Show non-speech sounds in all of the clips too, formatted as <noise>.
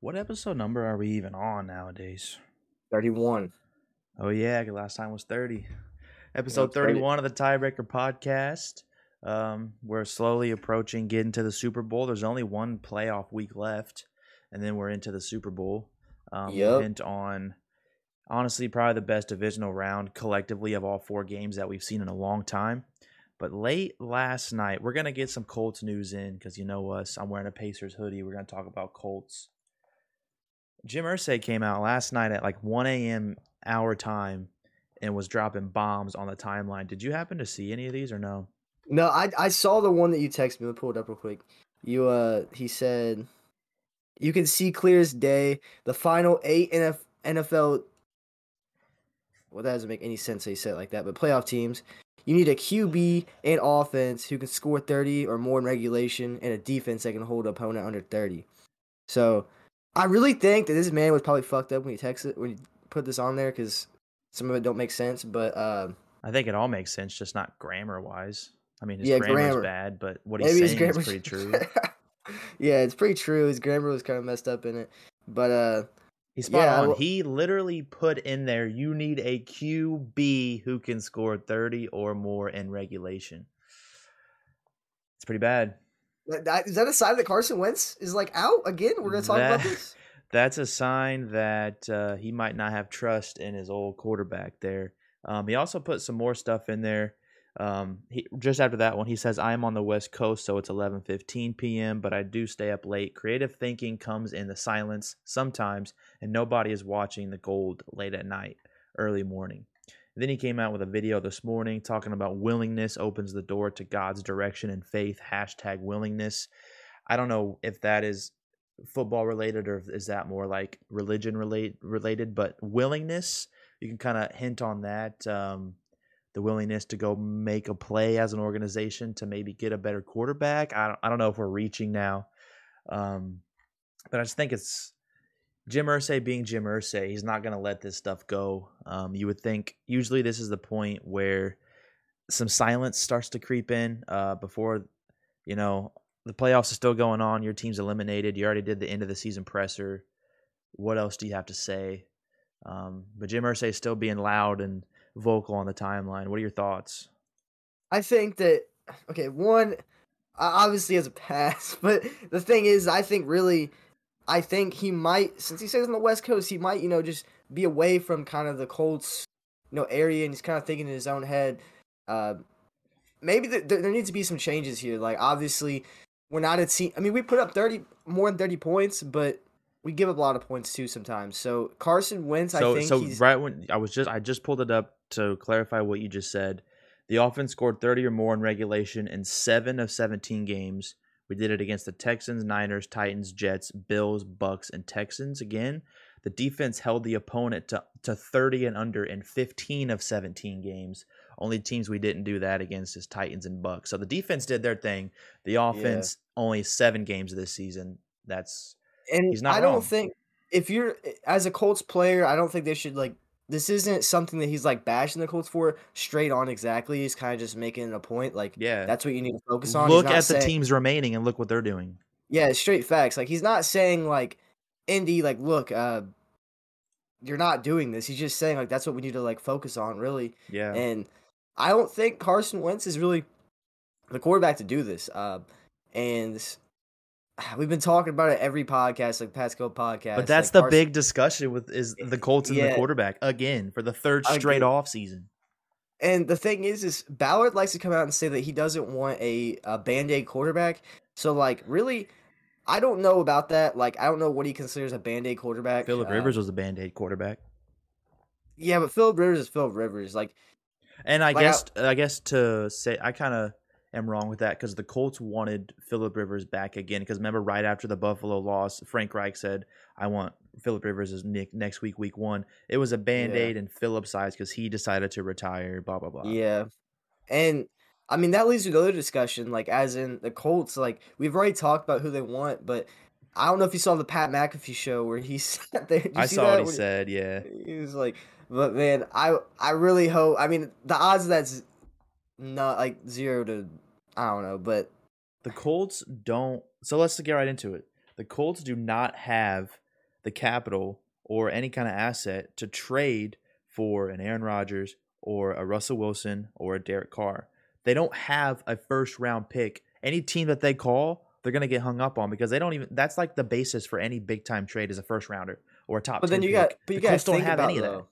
What episode number are we even on nowadays? 31. Oh yeah. last time was 30. Episode it's crazy. 31 of the Tiebreaker podcast. Um, we're slowly approaching getting to the Super Bowl. There's only one playoff week left, and then we're into the Super Bowl. Um, Yep. on honestly probably the best divisional round collectively of all four games that we've seen in a long time. But late last night, we're gonna get some Colts news in because you know us. I'm wearing a Pacers hoodie. We're gonna talk about Colts. Jim Irsay came out last night at like 1 a.m. our time and was dropping bombs on the timeline. Did you happen to see any of these or no? No, I I saw the one that you texted me. Let me pull it up real quick. You uh he said you can see clear as day the final eight NF, NFL well that doesn't make any sense He said like that, but playoff teams. You need a QB and offense who can score 30 or more in regulation and a defense that can hold opponent under 30. So I really think that this man was probably fucked up when he texted when he put this on there because some of it don't make sense. But uh, I think it all makes sense, just not grammar wise. I mean, his Yeah, grammar's grammar. bad, but what he's maybe saying is pretty <laughs> true. yeah, it's pretty true. His grammar was kind of messed up in it, but uh, He's spot Yeah, on. well- he literally put in there, you need a QB who can score 30 or more in regulation. It's pretty bad. That- that- is that a sign that Carson Wentz is like out again? We're gonna talk about this. <laughs> That's a sign that uh, he might not have trust in his old quarterback there. Um, he also put some more stuff in there. Um, he, just after that one, he says, "I am on the West Coast, so it's 11:15 p.m., but I do stay up late. Creative thinking comes in the silence sometimes, and nobody is watching the gold late at night, early morning." Then he came out with a video this morning talking about willingness opens the door to God's direction and faith. Hashtag willingness. I don't know if that is football related or is that more like religion relate related but willingness you can kind of hint on that um, the willingness to go make a play as an organization to maybe get a better quarterback i don't, I don't know if we're reaching now um, but i just think it's jim Irsay being jim Irsay, he's not going to let this stuff go um, you would think usually this is the point where some silence starts to creep in uh, before you know the playoffs are still going on. Your team's eliminated. You already did the end of the season presser. What else do you have to say? Um, but Jim Irsay is still being loud and vocal on the timeline. What are your thoughts? I think that okay, one obviously has a pass, <laughs> but the thing is, I think really, I think he might since he stays on the West Coast, he might you know just be away from kind of the Colts, you know, area, and he's kind of thinking in his own head. Uh, maybe th- there there needs to be some changes here. Like obviously, we're not a team. I mean, we put up thirty more than thirty points, but we give up a lot of points too sometimes. So Carson Wentz, I think so right when I was just, I just pulled it up to clarify what you just said. The offense scored 30 or more in regulation in seven of 17 games. We did it against the Texans, Niners, Titans, Jets, Bills, Bucks, and Texans. Again, the defense held the opponent to, to 30 and under in 15 of 17 games. Only teams we didn't do that against is Titans and Bucks. So the defense did their thing. The offense only seven games this season. That's and He's not I don't think if you're eh, as a Colts player, I don't think they should like this isn't something that he's like bashing the Colts for straight on exactly. He's kind of just making it a point like yeah. that's what you need to focus on. Look at the teams remaining and look what they're doing. Yeah, straight facts. Like he's not saying like Indy like look, uh you're not doing this. He's just saying like that's what we need to like focus on really. Yeah. And I don't think Carson Wentz is really the quarterback to do this. Uh, and <sighs> we've been talking about it every podcast, like past couple podcasts. But that's like the Carson- big discussion with is the Colts and the quarterback again for the third straight off season. And the thing is, is Ballard likes to come out and say that he doesn't want a, a band aid quarterback. So like, really, I don't know about that. Like, I don't know what he considers a band aid quarterback. Philip Uh, Rivers was a band aid quarterback. Yeah, but Philip Rivers is Philip Rivers. Like, And I Like, I- guess I guess to say I kind of am wrong with that because the Colts wanted Philip Rivers back again. Because remember, right after the Buffalo loss, Frank Reich said, "I want Philip Rivers as Nick next week, week one." It was a band aid and Philip's size because he decided to retire. Blah blah blah. Yeah. And I mean that leads to another discussion, like as in the Colts, like we've already talked about who they want, but I don't know if you saw the Pat McAfee show where he <laughs> sat there. You I see saw that? what he When said. Yeah. He was like, but man, I I really hope. I mean, the odds of that's not like zero to I don't know, but The Colts don't. So let's get right into it. The Colts do not have the capital or any kind of asset to trade for an Aaron Rodgers or a Russell Wilson or a Derek Carr. They don't have a first round pick. Any team that they call, they're going to get hung up on because they don't even. That's like the basis for any big time trade is a first rounder or a top. But then you pick. got, but you The guys don't have about any of that. though.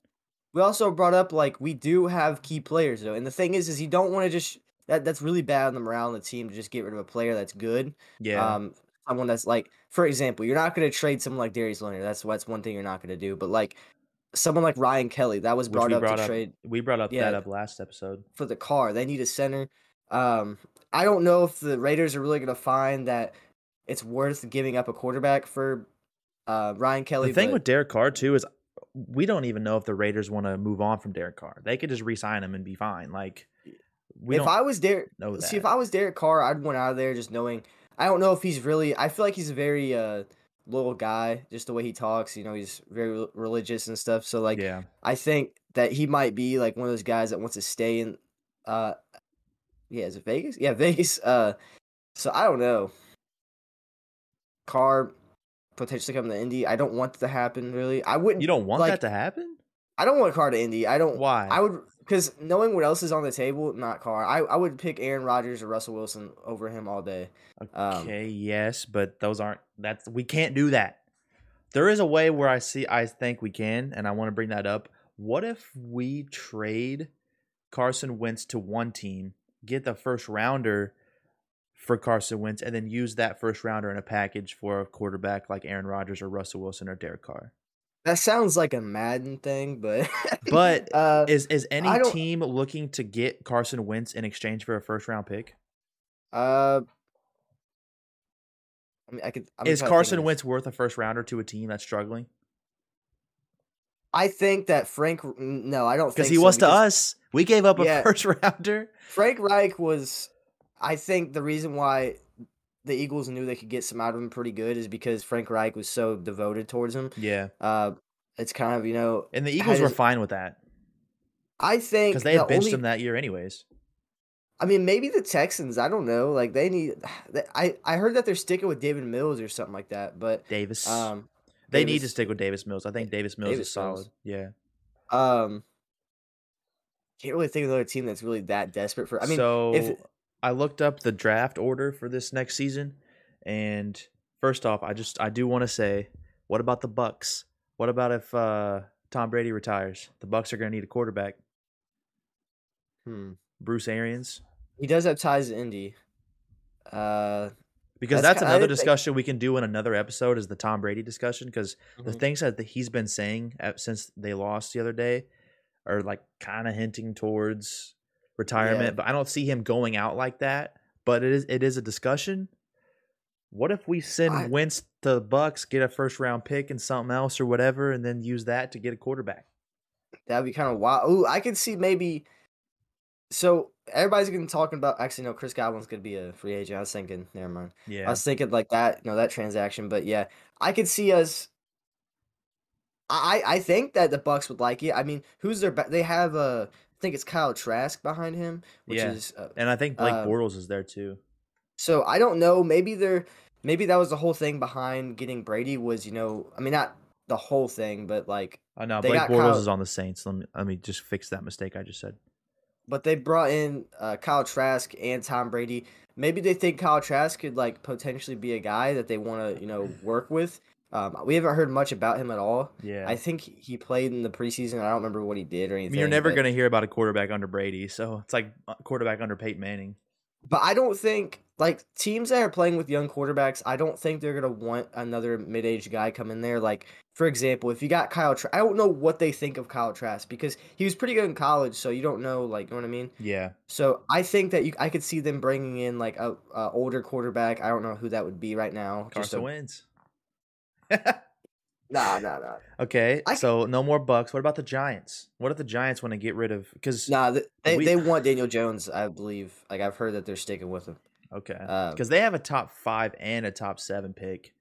We also brought up like we do have key players though, and the thing is, is you don't want to just that that's really bad on the morale on the team to just get rid of a player that's good. Yeah, Um, someone that's like, for example, you're not going to trade someone like Darius Leonard. That's that's one thing you're not going to do. But like someone like Ryan Kelly, that was brought up brought to up. trade We brought up yeah. that up last episode. for the car. They need a center. Um, I don't know if the Raiders are really going to find that it's worth giving up a quarterback for uh, Ryan Kelly. The thing but- with Derek Carr too is we don't even know if the Raiders want to move on from Derek Carr. They could just re-sign him and be fine. Like we if I was Derek, know that. see if I was Derek Carr, I'd want out of there just knowing. I don't know if he's really. I feel like he's a very uh, loyal guy, just the way he talks. You know, he's very religious and stuff. So like, yeah, I think that he might be like one of those guys that wants to stay in. Uh, yeah, is it Vegas? Yeah, <laughs> Vegas. Uh, so I don't know. Carr potentially coming to Indy. I don't want that to happen. Really, I wouldn't. you don't want like- that to happen. I don't want Carr to Indy. I don't. Why? I would because knowing what else is on the table, not Carr. I, I would pick Aaron Rodgers or Russell Wilson over him all day. Um, Okay, yes, but those aren't. That's we can't do that. There is a way where I see. I think we can, and I want to bring that up. What if we trade Carson Wentz to one team, get the first rounder for Carson Wentz, and then use that first rounder in a package for a quarterback like Aaron Rodgers or Russell Wilson or Derek Carr? That sounds like a Madden thing, but <laughs> But uh, Is is any team looking to get Carson Wentz in exchange for a first round pick? uh, I mean, I could. I'm is to Carson Wentz worth a first rounder to a team that's struggling? I think that Frank. No, I don't think Because he so, was to because us. We gave up a Yeah. <laughs> first rounder. Frank Reich was. I think the reason why the Eagles knew they could get some out of him pretty good is because Frank Reich was so devoted towards him. Yeah. Uh, it's kind of you know. And the Eagles were fine with that I think because they had the benched only- him that year anyways. I mean, maybe the Texans. I don't know. Like they need. they- I I heard that they're sticking with David Mills or something like that. But Davis. um, they need to stick with Davis Mills. I think Davis Mills Davis is solid. Mills. Yeah. um, can't really think of another team that's really that desperate for. I mean, so if I looked up the draft order for this next season, and first off, I just I do want to say, what about the Bucks? What about if uh, Tom Brady retires? The Bucks are going to need a quarterback. hmm, Bruce Arians, he does have ties to Indy. Uh, because That's that's, another think- discussion we can do in another episode. Is the Tom Brady discussion? Because the mhm. things that he's been saying since they lost the other day are like kind of hinting towards retirement, Yeah. but I don't see him going out like that. But it is it is a discussion. What if we send I- Wentz to the Bucks, get a first round pick and something else or whatever, and then use that to get a quarterback? That'd be kind of wild. Ooh, I could see maybe. So everybody's gonna talking about. Actually, no. Chris Godwin's gonna be a free agent. I was thinking. Never mind. Yeah, I was thinking like that. You know that transaction. But yeah, I could see us. I I think that the Bucks would like it. I mean, who's their? They have uh, I think it's Kyle Trask behind him, which Yeah. is. Uh, and I think Blake uh, Bortles is there too. so I don't know. Maybe they're. Maybe that was the whole thing behind getting Brady was you know I mean not the whole thing but like Oh no, they Blake Bortles Kyle- is on the Saints. Let me let me just fix that mistake I just said. But they brought in uh, Kyle Trask and Tom Brady. Maybe they think Kyle Trask could like potentially be a guy that they want to you know work with. Um, we haven't heard much about him at all. Yeah, I think he played in the preseason. I don't remember what he did or I anything. mean, you're never but, going to hear about a quarterback under Brady, so it's like a quarterback under Peyton Manning. But I don't think like teams that are playing with young quarterbacks. I don't think they're gonna want another mid-aged guy come in there. Like for example, if you got Kyle, Tra- I don't know what they think of Kyle Trask because he was pretty good in college. So you don't know, like, you know what I mean. Yeah, So I think that you, I could see them bringing in like a, a older quarterback. I don't know who that would be right now. Just Carson a, Wentz. <laughs> nah, nah, nah, okay, I- so no more Bucks. What about the Giants? What if the Giants want to get rid of? Because nah. They We- they want Daniel Jones. I believe. Like I've heard that they're sticking with him. okay, Um, because they have a top five and a top seven pick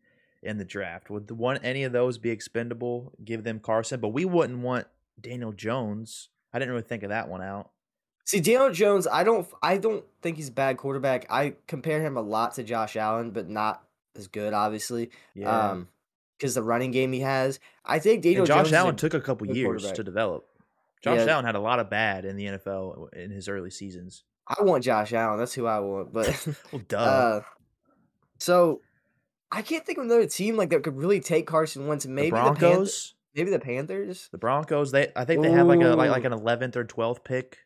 in the draft. Would the one any of those be expendable? Give them Carson, but we wouldn't want Daniel Jones. I didn't really think of that one out. See, Daniel Jones. I don't. I don't think he's a bad quarterback. I compare him a lot to Josh Allen, but not as good, obviously. Yeah, Um, because the running game he has. I think Daniel And Josh Jones Allen took a couple years to develop. Josh Yeah. Allen had a lot of bad in the NFL in his early seasons. I want Josh Allen. That's who I want. But <laughs> Well, <laughs> duh. uh, so I can't think of another team like that could really take Carson Wentz. Maybe the the, Panthers. Broncos, maybe the Panthers. the Broncos, they I think they have like a like, like an 11th or 12th pick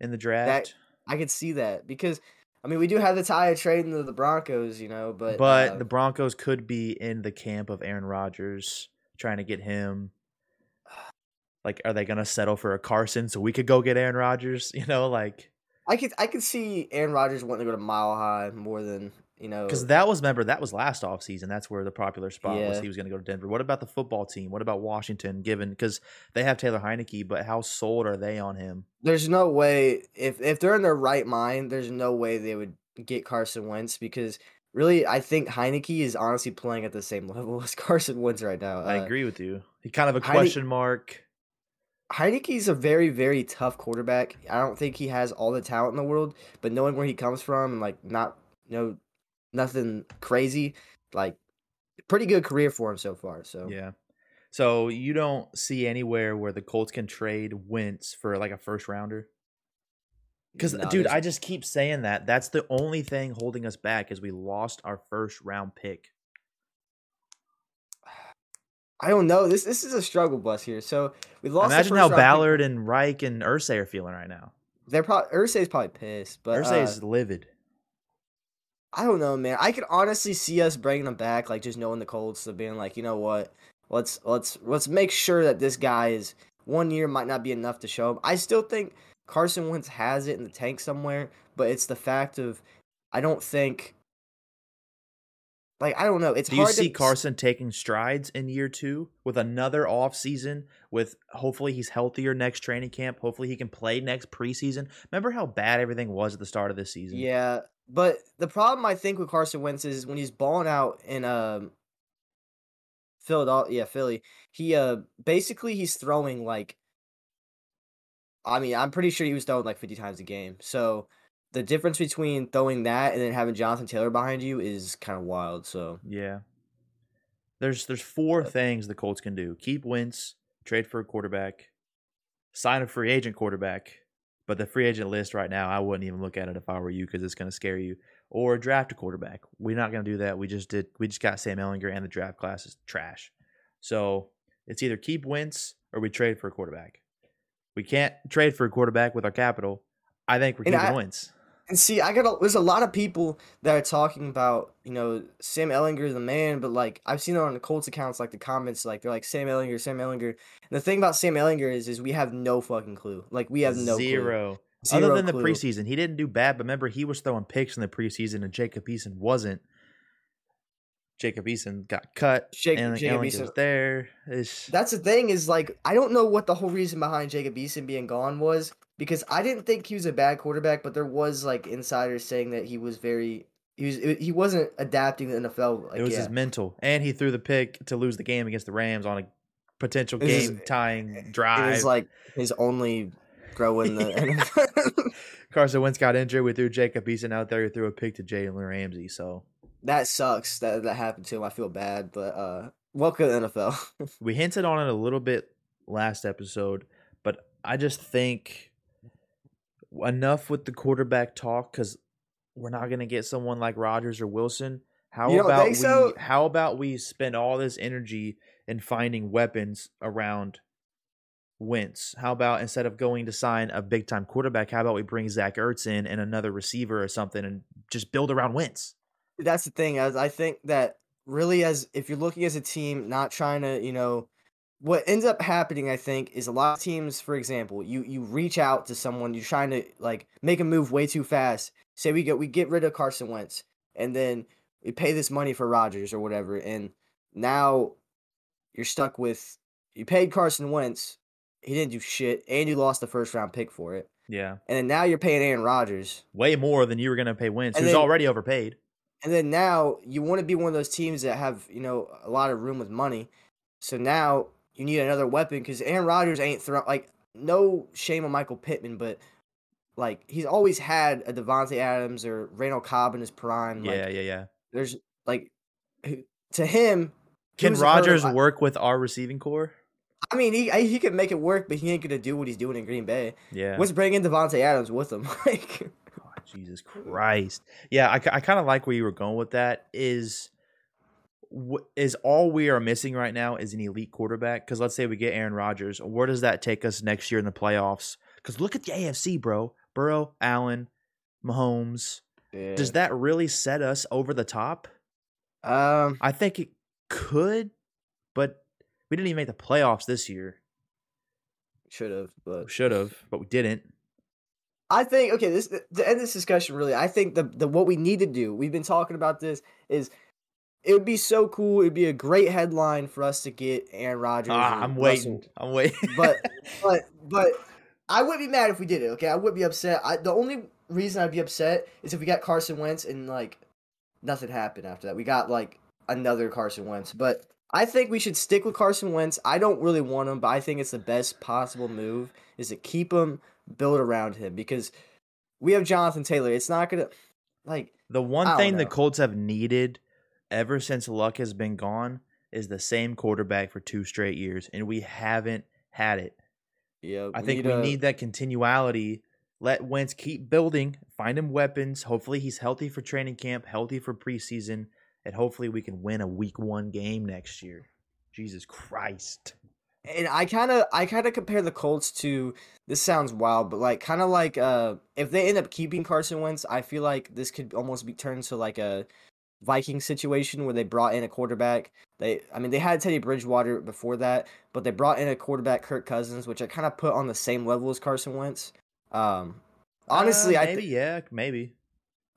in the draft. I could see that because I mean we do have the tie of trading to the Broncos, you know, but but uh, the Broncos could be in the camp of Aaron Rodgers trying to get him. Like, are they gonna settle for a Carson so we could go get Aaron Rodgers? <laughs> You know, like I could I could see Aaron Rodgers wanting to go to Mile High more than you know. because that was remember that was last offseason. That's where the popular spot was. He was gonna go to Denver. What about the football team? What about Washington? Given because they have Taylor Heinicke, but how sold are they on him? there's no way if if they're in their right mind, there's no way they would get Carson Wentz because really I think Heinicke is honestly playing at the same <laughs> level as Carson Wentz right now. I Uh, agree with you. He kind of a Heine- question mark. Heinicke's a very, very tough quarterback. I don't think he has all the talent in the world, but knowing where he comes from and like not you know nothing crazy, like pretty good career for him so far. So Yeah. So you don't see anywhere where the Colts can trade Wentz for like a first rounder? Because No, dude, there's- I just keep saying that. That's the only thing holding us back is we lost our first round pick. I don't know. This this is a struggle bus here. So we lost. Imagine first how round pick. Ballard and Reich and Irsay are feeling right now. They're probably Irsay's probably pissed, but Irsay uh, is livid. I don't know, man. I could honestly see us bringing him back, like just knowing the Colts, of being like, you know what, let's let's let's make sure that this guy is one year might not be enough to show him. I still think Carson Wentz has it in the tank somewhere, but it's the fact of I don't think, like I don't know. It's Do you see to, Carson taking strides in year two with another off season? With hopefully he's healthier next training camp. Hopefully he can play next preseason. Remember how bad everything was at the start of this season? Yeah, but the problem I think with Carson Wentz is when he's balling out in um Philadelphia, yeah, Philly. He uh basically he's throwing like I mean, I'm pretty sure he was throwing like 50 times a game. So the difference between throwing that and then having Jonathan Taylor behind you is kind of wild. So Yeah. There's there's four things the Colts can do: keep Wentz, trade for a quarterback, sign a free agent quarterback. But the free agent list right now, I wouldn't even look at it if I were you because it's going to scare you. Or draft a quarterback. We're not going to do that. We just did. We just got Sam Ehlinger, and the draft class is trash. So it's either keep Wentz or we trade for a quarterback. We can't trade for a quarterback with our capital. I think we're And keeping I- Wentz. And see, I got a, there's a lot of people that are talking about, you know, Sam Ehlinger the man, but like I've seen it on the Colts accounts, like the comments, like they're like Sam Ehlinger, Sam Ehlinger. And the thing about Sam Ehlinger is, is we have no fucking clue. Like we have no clue. zero. Zero Other than the preseason, he didn't do bad. But remember, he was throwing picks in the preseason, and Jacob Eason wasn't. Jacob Eason got cut. Jake- and Jacob Eason- was there. It's, That's the thing is like I don't know what the whole reason behind Jacob Eason being gone was because I didn't think he was a bad quarterback, but there was like insiders saying that he was very he was he wasn't adapting the NFL. Like, it was yeah. his mental, and he threw the pick to lose the game against the Rams on a potential game tying It drive. was like his only grow in the <laughs> NFL. Carson Wentz got injured. We threw Jacob Eason out there. He threw a pick to Jalen Ramsey. So that sucks that that happened to him. I feel bad, but uh, welcome to the NFL. <laughs> we hinted on it a little bit last episode, but I just think enough with the quarterback talk because we're not going to get someone like Rodgers or Wilson. How You about we? so? How about we spend all this energy in finding weapons around Wentz? How about instead of going to sign a big time quarterback, how about we bring Zach Ertz in and another receiver or something and just build around Wentz? That's the thing. As I think that really, as if you're looking as a team, not trying to, you know, what ends up happening, I think, is a lot of teams. For example, you you reach out to someone, you're trying to like make a move way too fast. Say we get we get rid of Carson Wentz, and then we pay this money for Rodgers or whatever, and now you're stuck with you paid Carson Wentz, he didn't do shit, and you lost the first round pick for it, Yeah, and then now you're paying Aaron Rodgers. way more than you were going to pay Wentz, And who's then- already overpaid. And then now you want to be one of those teams that have, you know, a lot of room with money. So now you need another weapon because Aaron Rodgers ain't throw like no shame on Michael Pittman, but like he's always had a Davante Adams or Randall Cobb in his prime. Yeah, Like yeah, yeah. there's like to him, Can who's hurt- Rodgers I- work with our receiving corps? I mean, he he could make it work, but he ain't gonna do what he's doing in Green Bay. Yeah. Let's bring in Davante Adams with him. <laughs> like, God, Jesus Christ. Yeah, I, I kind of like where you were going with that. Is is all we are missing right now is an elite quarterback? Because let's say we get Aaron Rodgers, where does that take us next year in the playoffs? Because look at the AFC, bro. Burrow, Allen, Mahomes. Does that really set us over the top? um I think it could, but we didn't even make the playoffs this year. should have, but Should have, but we didn't. I think okay. This to end this discussion. Really, I think the the what we need to do. We've been talking about this. Is it would be so cool. It'd be a great headline for us to get Aaron Rodgers. Ah, I'm Russell. waiting. I'm waiting. <laughs> But but but I wouldn't be mad if we did it. Okay, I wouldn't be upset. I, the only reason I'd be upset is if we got Carson Wentz and like nothing happened after that. We got like another Carson Wentz, but I think we should stick with Carson Wentz. I don't really want him, but I think it's the best possible move is to keep him, build around him because we have Jonathan Taylor. It's not gonna like The one thing the. Colts have needed ever since Luck has been gone is the same quarterback for two straight years, and we haven't had it. yeah. I think we a- need that continuality. Let Wentz keep building, find him weapons. Hopefully, he's healthy for training camp, healthy for preseason, and hopefully, we can win a week one game next year. Jesus Christ. and I kind of I kind of compare the Colts to this sounds wild, but like kind of like uh if they end up keeping Carson Wentz, I feel like this could almost be turned to like a Viking situation where they brought in a quarterback. They I mean they had Teddy Bridgewater before that, but they brought in a quarterback Kirk Cousins, which I kind of put on the same level as Carson Wentz. Um honestly, Uh, I maybe think yeah, maybe.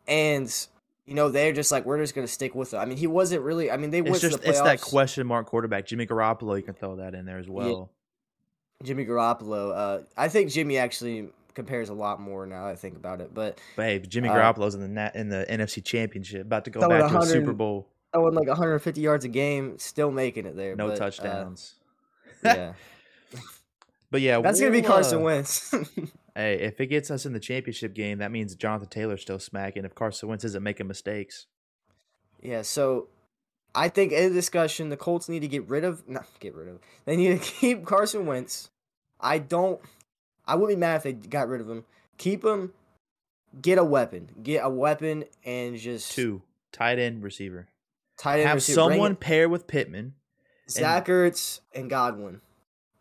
and you know they're just like we're just going to stick with it. I mean, he wasn't really I mean they went It's just the it's that question mark quarterback, Jimmy Garoppolo. You can throw that in there as well. Jimmy Garoppolo. Uh, I think Jimmy actually compares a lot more now I think about it. But But hey, Jimmy Uh, Garoppolo's in the na- in the NFC Championship, about to go back to a Super Bowl. throwing like 150 yards a game, still making it there. No but, uh, touchdowns. yeah, <laughs> But yeah, that's gonna be Carson uh, Wentz. <laughs> Hey, if it gets us in the championship game, that means Jonathan Taylor's still smacking. If Carson Wentz isn't making mistakes, yeah, so I think in the discussion, the Colts need to get rid of not get rid of. They need to <laughs> keep Carson Wentz. I don't. I wouldn't be mad if they got rid of him. Keep him. Get a weapon. Get a weapon and just two tight end receiver. tight end Have receiver. Someone pair with Pittman. Zach Ertz and Godwin.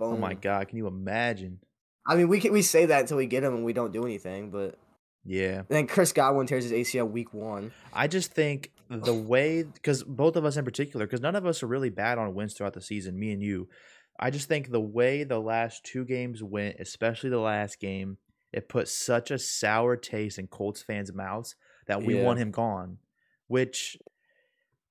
Oh my God, can you imagine? I mean, we can, we say that until we get him and we don't do anything, but Yeah, And then Chris Godwin tears his ACL week one. I just think the way because both of us in particular, because none of us are really bad on wins throughout the season. Me and you, I just think the way the last two games went, especially the last game, it put such a sour taste in Colts fans' mouths that we Yeah. want him gone. Which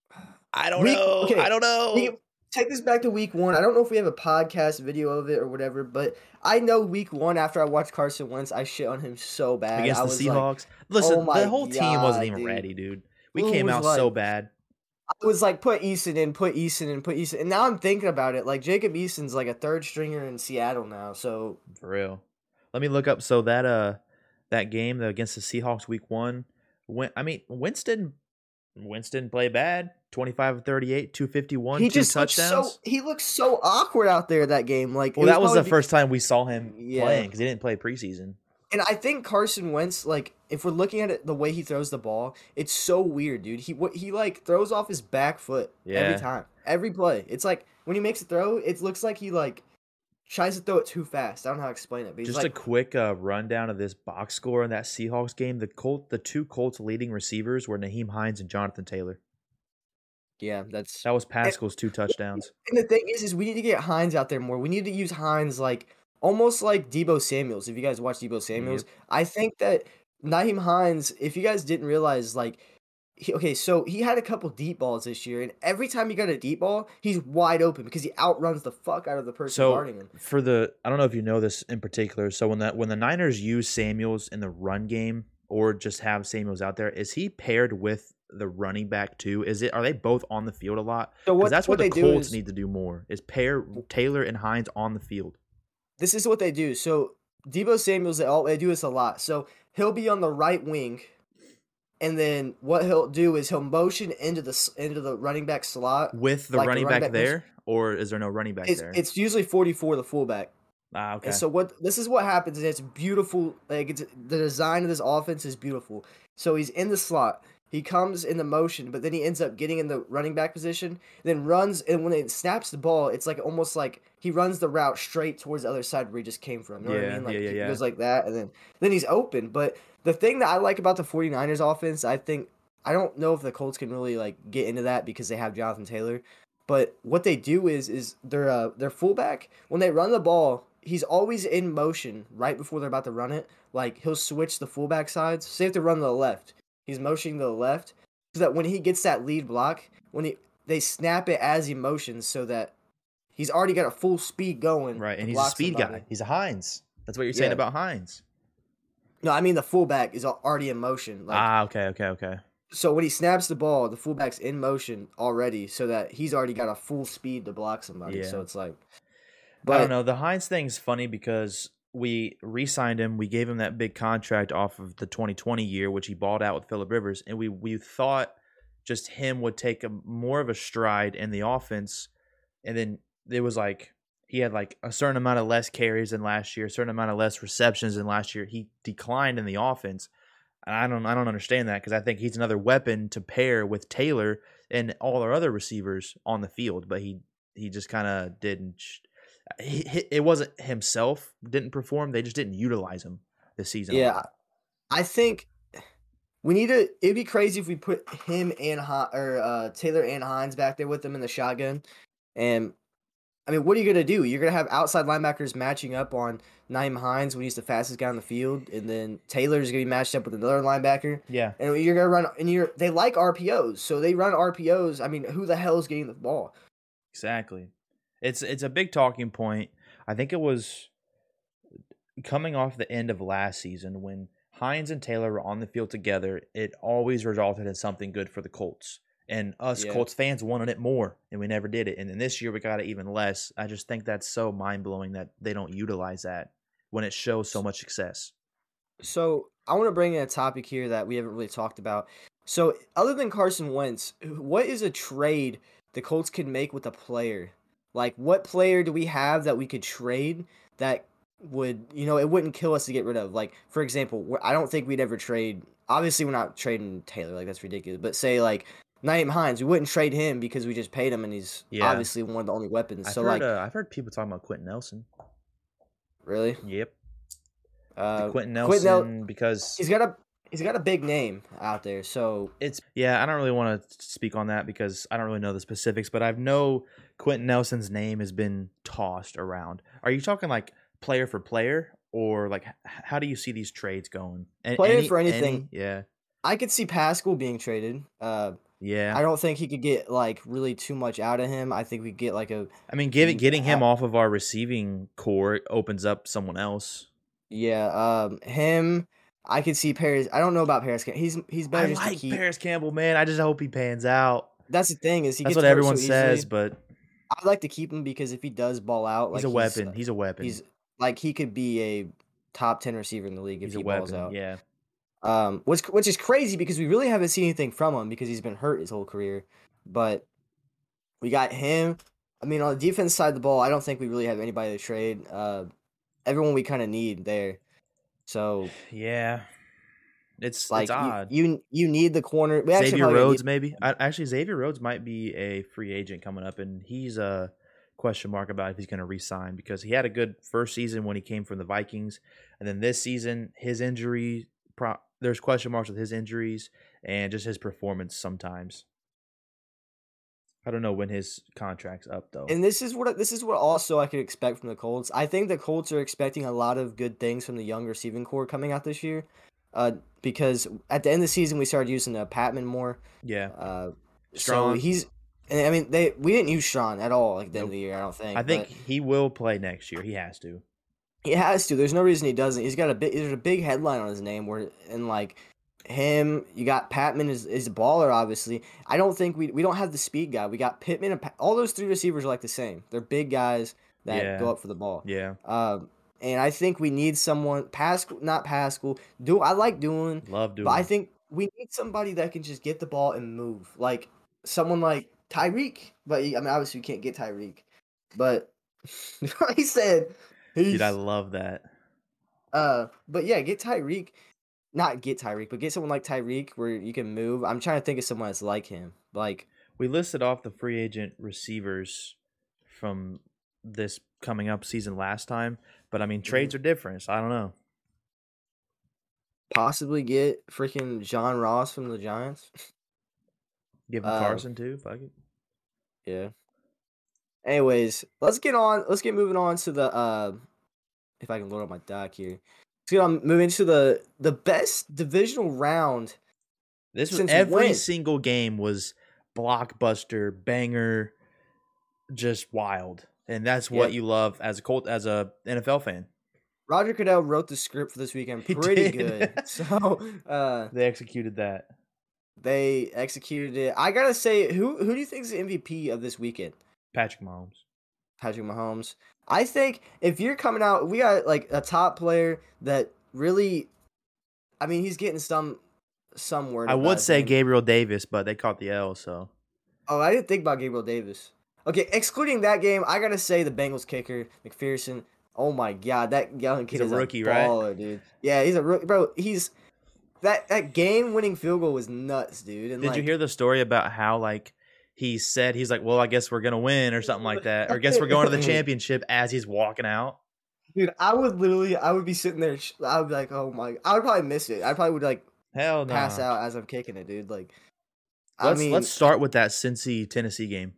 <sighs> I don't We- know. okay, I don't know. Take this back to week one. I don't know if we have a podcast video of it or whatever, but I know week one after I watched Carson Wentz, I shit on him so bad. against I the was like, Seahawks. Listen, "Oh the whole team wasn't even dude." ready, dude. We Who came out so bad. I was like, put Eason in, put Eason in, put Eason. And now I'm thinking about it. Like Jacob Eason's like a third stringer in Seattle now. So For real. Let me look up. So that uh that game against the Seahawks week one, went I mean, Winston Winston play bad. 25 of 38, 251, he two just touchdowns. so he looks so awkward out there that game. Like well, it that was the be- first time we saw him Yeah. playing because he didn't play preseason. And I think Carson Wentz, like, if we're looking at it the way he throws the ball, it's so weird, dude. He what he like throws off his back foot Yeah. every time, every play. It's like when he makes a throw, it looks like he like tries to throw it too fast. I don't know how to explain it, Just like, a quick uh, rundown of this box score in that Seahawks game. The Colt, the two Colts leading receivers were Nyheim Hines and Jonathan Taylor. yeah, that's. That was Pascal's two touchdowns. And the thing is, is we need to get Hines out there more. We need to use Hines like almost like Deebo Samuel's. If you guys watch Deebo Samuel's, I think that Nyheim Hines, if you guys didn't realize, like, he, okay, so he had a couple deep balls this year, and every time he got a deep ball, he's wide open because he outruns the fuck out of the person So guarding him. for the I don't know if you know this in particular. So when that when the Niners use Samuels in the run game or just have Samuels out there, is he paired with the running back too? Is it are they both on the field a lot? So what, that's what what, the Colts is need to do more is pair Taylor and Hines on the field. This is what they do. So Deebo Samuel's they all they do this a lot. So he'll be on the right wing, and then what he'll do is he'll motion into the into the running back slot. with the like running running back back there, or is there no running back It's there? it's usually forty four the fullback. ah, okay. And so what this is what happens is it's beautiful. Like it's the design of this offense is beautiful. So he's in the slot. He comes in the motion, but then he ends up getting in the running back position, then runs and when it snaps the ball, it's like almost like he runs the route straight towards the other side where he just came from. You know what I mean? Like yeah, yeah, he goes like that and then then he's open. But the thing that I like about the 49ers offense, I think I don't know if the Colts can really like get into that because they have Jonathan Taylor. But what they do is is their uh, their fullback when they run the ball, he's always in motion right before they're about to run it. Like he'll switch the fullback sides. Say if they run to the left, he's motioning to the left so that when he gets that lead block, when he they snap it as he motions so that he's already got a full speed going. right, and he's a speed somebody. guy. He's a Hines. That's what you're saying Yeah. about Hines. No, I mean the fullback is already in motion. Like ah, okay, okay, okay. so when he snaps the ball, the fullback's in motion already, so that he's already got a full speed to block somebody. Yeah. So it's like, I don't know. The Hines thing's funny because we re-signed him. We gave him that big contract off of the 2020 year, which he balled out with Philip Rivers, and we we thought just him would take a more of a stride in the offense, and then it was like he had like a certain amount of less carries than last year, a certain amount of less receptions than last year. He declined in the offense. And I don't I don't understand that because I think he's another weapon to pair with Taylor and all our other receivers on the field, but he he just kind of didn't. He, he, it wasn't himself didn't perform; they just didn't utilize him this season. Yeah. I think we need to. It'd be crazy if we put him and or uh, Taylor and Hines back there with them in the shotgun. And I mean, what are you gonna do? You're gonna have outside linebackers matching up on Nyheim Hines when he's the fastest guy on the field, and then Taylor's gonna be matched up with another linebacker. yeah, And you're gonna run, and you're they like RPOs, so they run RPOs. I mean, who the hell is getting the ball? exactly. It's it's a big talking point. I think it was coming off the end of last season when Hines and Taylor were on the field together. It always resulted in something good for the Colts. And us Yeah. Colts fans wanted it more, and we never did it. And then this year we got it even less. I just think that's so mind blowing that they don't utilize that when it shows so much success. So I want to bring in a topic here that we haven't really talked about. So other than Carson Wentz, what is a trade the Colts could make with a player? Like what player do we have that we could trade that would you know it wouldn't kill us to get rid of? Like for example, I don't think we'd ever trade. Obviously, we're not trading Taylor. Like that's ridiculous. But say like Nyheim Hines, we wouldn't trade him because we just paid him and he's Yeah. obviously one of the only weapons. I've so heard, like uh, I've heard people talking about Quenton Nelson. really, Yep, uh, Quenton Quenton Nel- Nelson because he's got a he's got a big name out there. So it's yeah. I don't really want to speak on that because I don't really know the specifics, but i've know Quenton Nelson's name has been tossed around. Are you talking like player for player, or like how do you see these trades going? A- Player for anything. any- yeah, I could see Pascal being traded. Uh, yeah. I don't think he could get like really too much out of him. I think we get like a I mean, giving Mm, getting him off of our receiving corps opens up someone else. yeah. Um, him. I could see Parris. I don't know about Parris. He's he's better I just to like. Parris Campbell, man. I just hope he pans out. That's the thing is he That's what everyone so says, but I'd like to keep him because if he does ball out, like he's a weapon. He's a weapon. He's like he could be a top ten receiver in the league if he's he balls weapon. out. Yeah. Um, which which is crazy because we really haven't seen anything from him because he's been hurt his whole career. But we got him. I mean, on the defense side of the ball, I don't think we really have anybody to trade. Uh, everyone we kind of need there. So Yeah. It's like it's odd. you, you you need the corner. We Xavier need- Rhodes, maybe. I, actually, Xavier Rhodes might be a free agent coming up, and he's a question mark about if he's going to re-sign because he had a good first season when he came from the Vikings, and then this season his injury. Pro- there's question marks with his injuries and just his performance sometimes. I don't know when his contract's up though. And this is what this is what also I could expect from the Colts. I think the Colts are expecting a lot of good things from the young receiving corps coming out this year. Uh, because at the end of the season we started using uh, Patman more. yeah, Uh, so he's. And I mean, they we didn't use Sean at all like the end of the year. I don't think. I think he will play next year. He has to. he has to. There's no reason he doesn't. He's got a big. There's a big headline on his name where and like him. You got Patman is is a baller. Obviously, I don't think we we don't have the speed guy. We got Pittman and Pat, all those three receivers are like the same. They're big guys that Yeah. go up for the ball. Yeah, Um, and I think we need someone Pascal, not Pascal. Do I like doing? love doing. But I think we need somebody that can just get the ball and move, like someone like Tyreek. But I mean, obviously, we can't get Tyreek. But <laughs> he said, he's, Dude, I love that. uh, but yeah, get Tyreek. Not get Tyreek, but get someone like Tyreek where you can move. I'm trying to think of someone that's like him. Like, We listed off the free agent receivers from this coming up season last time, but I mean trades are different. So I don't know. possibly get freaking John Ross from the Giants. Give him Um, Carson too. Fuck it. Yeah. Anyways, let's get on. Let's get moving on to the. uh If I can load up my doc here, let's get on moving to the the best divisional round. This was every when? single game was blockbuster, banger, just wild, and that's what Yeah. you love as a Colt as a NFL fan. Roger Goodell wrote the script for this weekend <laughs> pretty good. <laughs> So uh They executed that. they executed it. I gotta say, who who do you think is the MVP of this weekend? Patrick Mahomes. Patrick Mahomes. I think if you're coming out, we got like a top player that really. I mean, he's getting some some word. I would say name. Gabriel Davis, but they caught the L. So Oh, I didn't think about Gabriel Davis. Okay, excluding that game, I gotta say the Bengals kicker McPherson. Oh my god, that young kid a is rookie, a right? dude. Yeah, he's a rookie, bro. He's that that game-winning field goal was nuts, dude. And did you hear the story about how like he said he's like, well, I guess we're gonna win or something like that, or I guess we're going to the <laughs> championship as he's walking out. dude? I would literally, I would be sitting there. I would be like, oh my, I would probably miss it. I probably would like Hell no. pass out as I'm kicking it, dude. Like, Let's I mean, let's start with that Cincy Tennessee game.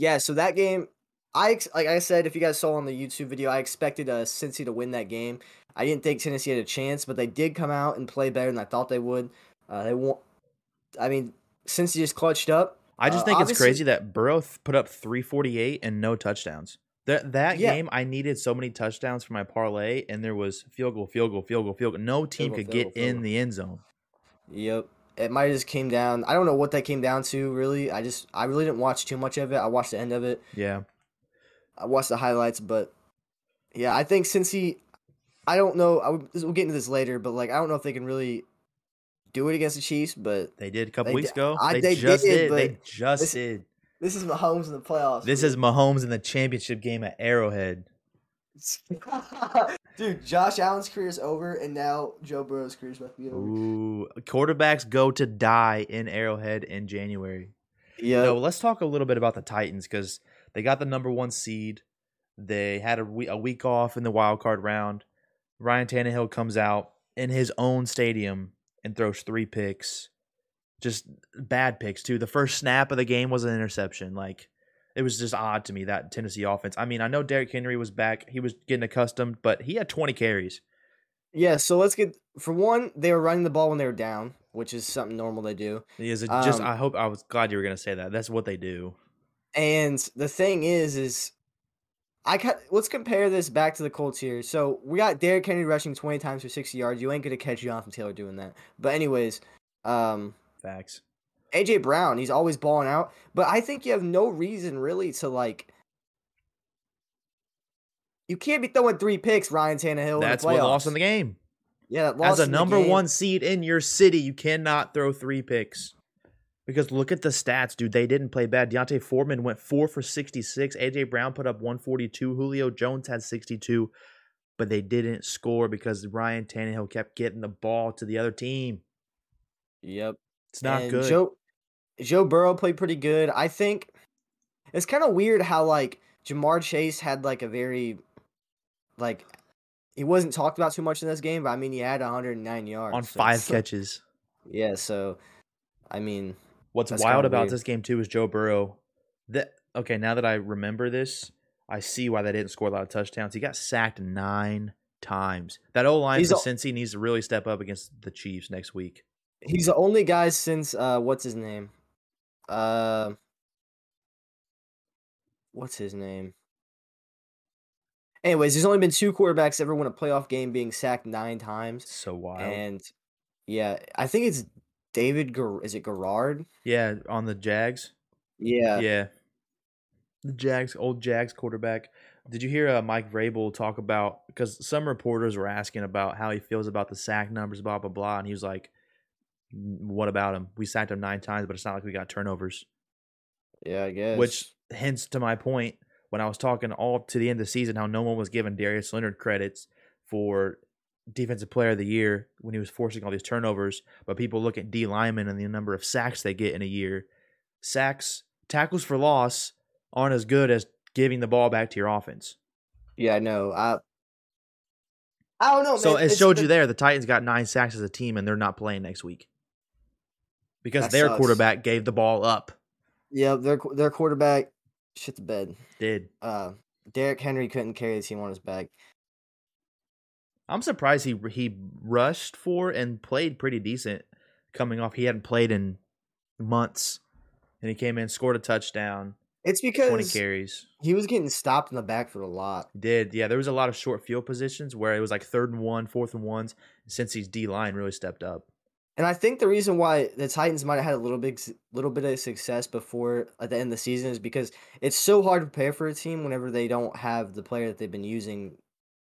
Yeah. So that game, I ex- like I said, if you guys saw on the YouTube video, I expected uh, Cincy to win that game. I didn't think Tennessee had a chance, but they did come out and play better than I thought they would. Uh, they won. I mean, Cincy just clutched up. I just Uh, think it's crazy that Burrow th- put up 348 and no touchdowns. That that Yeah. game, I needed so many touchdowns for my parlay, and there was field goal, field goal, field goal, field goal. No team goal, could field get goal, field in the end zone. Yep. It might have just came down. I don't know what that came down to. Really, I just I really didn't watch too much of it. I watched the end of it. Yeah, I watched the highlights, but yeah, I think since he, I don't know. I would, we'll get into this later, but like I don't know if they can really do it against the Chiefs. But they did a couple weeks ago. I- they, they just did, did. They just this- did. this is Mahomes in the playoffs. This is Mahomes in the championship game at Arrowhead. <laughs> dude. Josh Allen's career is over, and now Joe Burrow's career is about to be over. Ooh, quarterbacks go to die in Arrowhead in January. Yeah, No, let's talk a little bit about the Titans because they got the number one seed. They had a week, a week off in the wild card round. Ryan Tannehill comes out in his own stadium and throws three picks, just bad picks too. The first snap of the game was an interception. Like it was just odd to me that Tennessee offense. I mean, I know Derrick Henry was back; he was getting accustomed, but he had twenty carries. yeah. So let's get for one. They were running the ball when they were down, which is something normal they do. Is just. Um, I hope I was glad you were going to say that. That's what they do. And the thing is, is I ca- let's compare this back to the Colts here. So we got Derrick Henry rushing twenty times for sixty yards. You ain't gonna catch Jonathan Taylor doing that. But anyways, um, Facts. AJ Brown, he's always balling out. But I think you have no reason really to like. You can't be throwing three picks, Ryan Tannehill. That's what lost in the game. Yeah, that lost As a number one seed in your city, you cannot throw three picks. Because look at the stats, dude. They didn't play bad. D'Onta Foreman went four for 66. AJ Brown put up 142. Julio Jones had 62. But they didn't score because Ryan Tannehill kept getting the ball to the other team. Yep. It's not And good. Joe Joe Burrow played pretty good. I think it's kind of weird how like Ja'Marr Chase had like a very like he wasn't talked about too much in this game, but I mean he had 109 yards on so five catches. Yeah, so I mean, What's wild about weird. this game too is Joe Burrow. That okay, now that I remember this, I see why they didn't score a lot of touchdowns. He got sacked nine times. That O line for Cincy needs to really step up against the Chiefs next week. he's the only guy since uh what's his name? Uh What's his name? Anyways, there's only been two quarterbacks ever won a playoff game being sacked 9 times. So wild. And yeah, I think it's David. Is it Garrard? yeah, on the Jags. Yeah. yeah. The Jags, old Jags quarterback. Did you hear uh, Mike Vrabel talk about because some reporters were asking about how he feels about the sack numbers, blah blah blah, and he was like, What about him? We sacked him nine times, but it's not like we got turnovers. Yeah, I guess. Which hence to my point when I was talking all to the end of the season how no one was giving Darius Leonard credits for defensive player of the year when he was forcing all these turnovers, but people look at D linemen and the number of sacks they get in a year. Sacks, tackles for loss aren't as good as giving the ball back to your offense. Yeah, I know. I I don't know. So man. it showed you there the Titans got nine sacks as a team and they're not playing next week. Because That their sucks. quarterback gave the ball up. Yeah, their their quarterback shit the bed. Did. Uh, Derrick Henry couldn't carry the team on his back. I'm surprised he he rushed for and played pretty decent coming off. He hadn't played in months. And he came in, scored a touchdown, It's because 20 because carries. he was getting stopped in the backfield a lot. Did. Yeah, there was a lot of short field positions where it was like third and one, fourth and ones. Since he's D line really stepped up. And I think the reason why the Titans might have had a little big, little bit of success before at the end of the season is because it's so hard to prepare for a team whenever they don't have the player that they've been using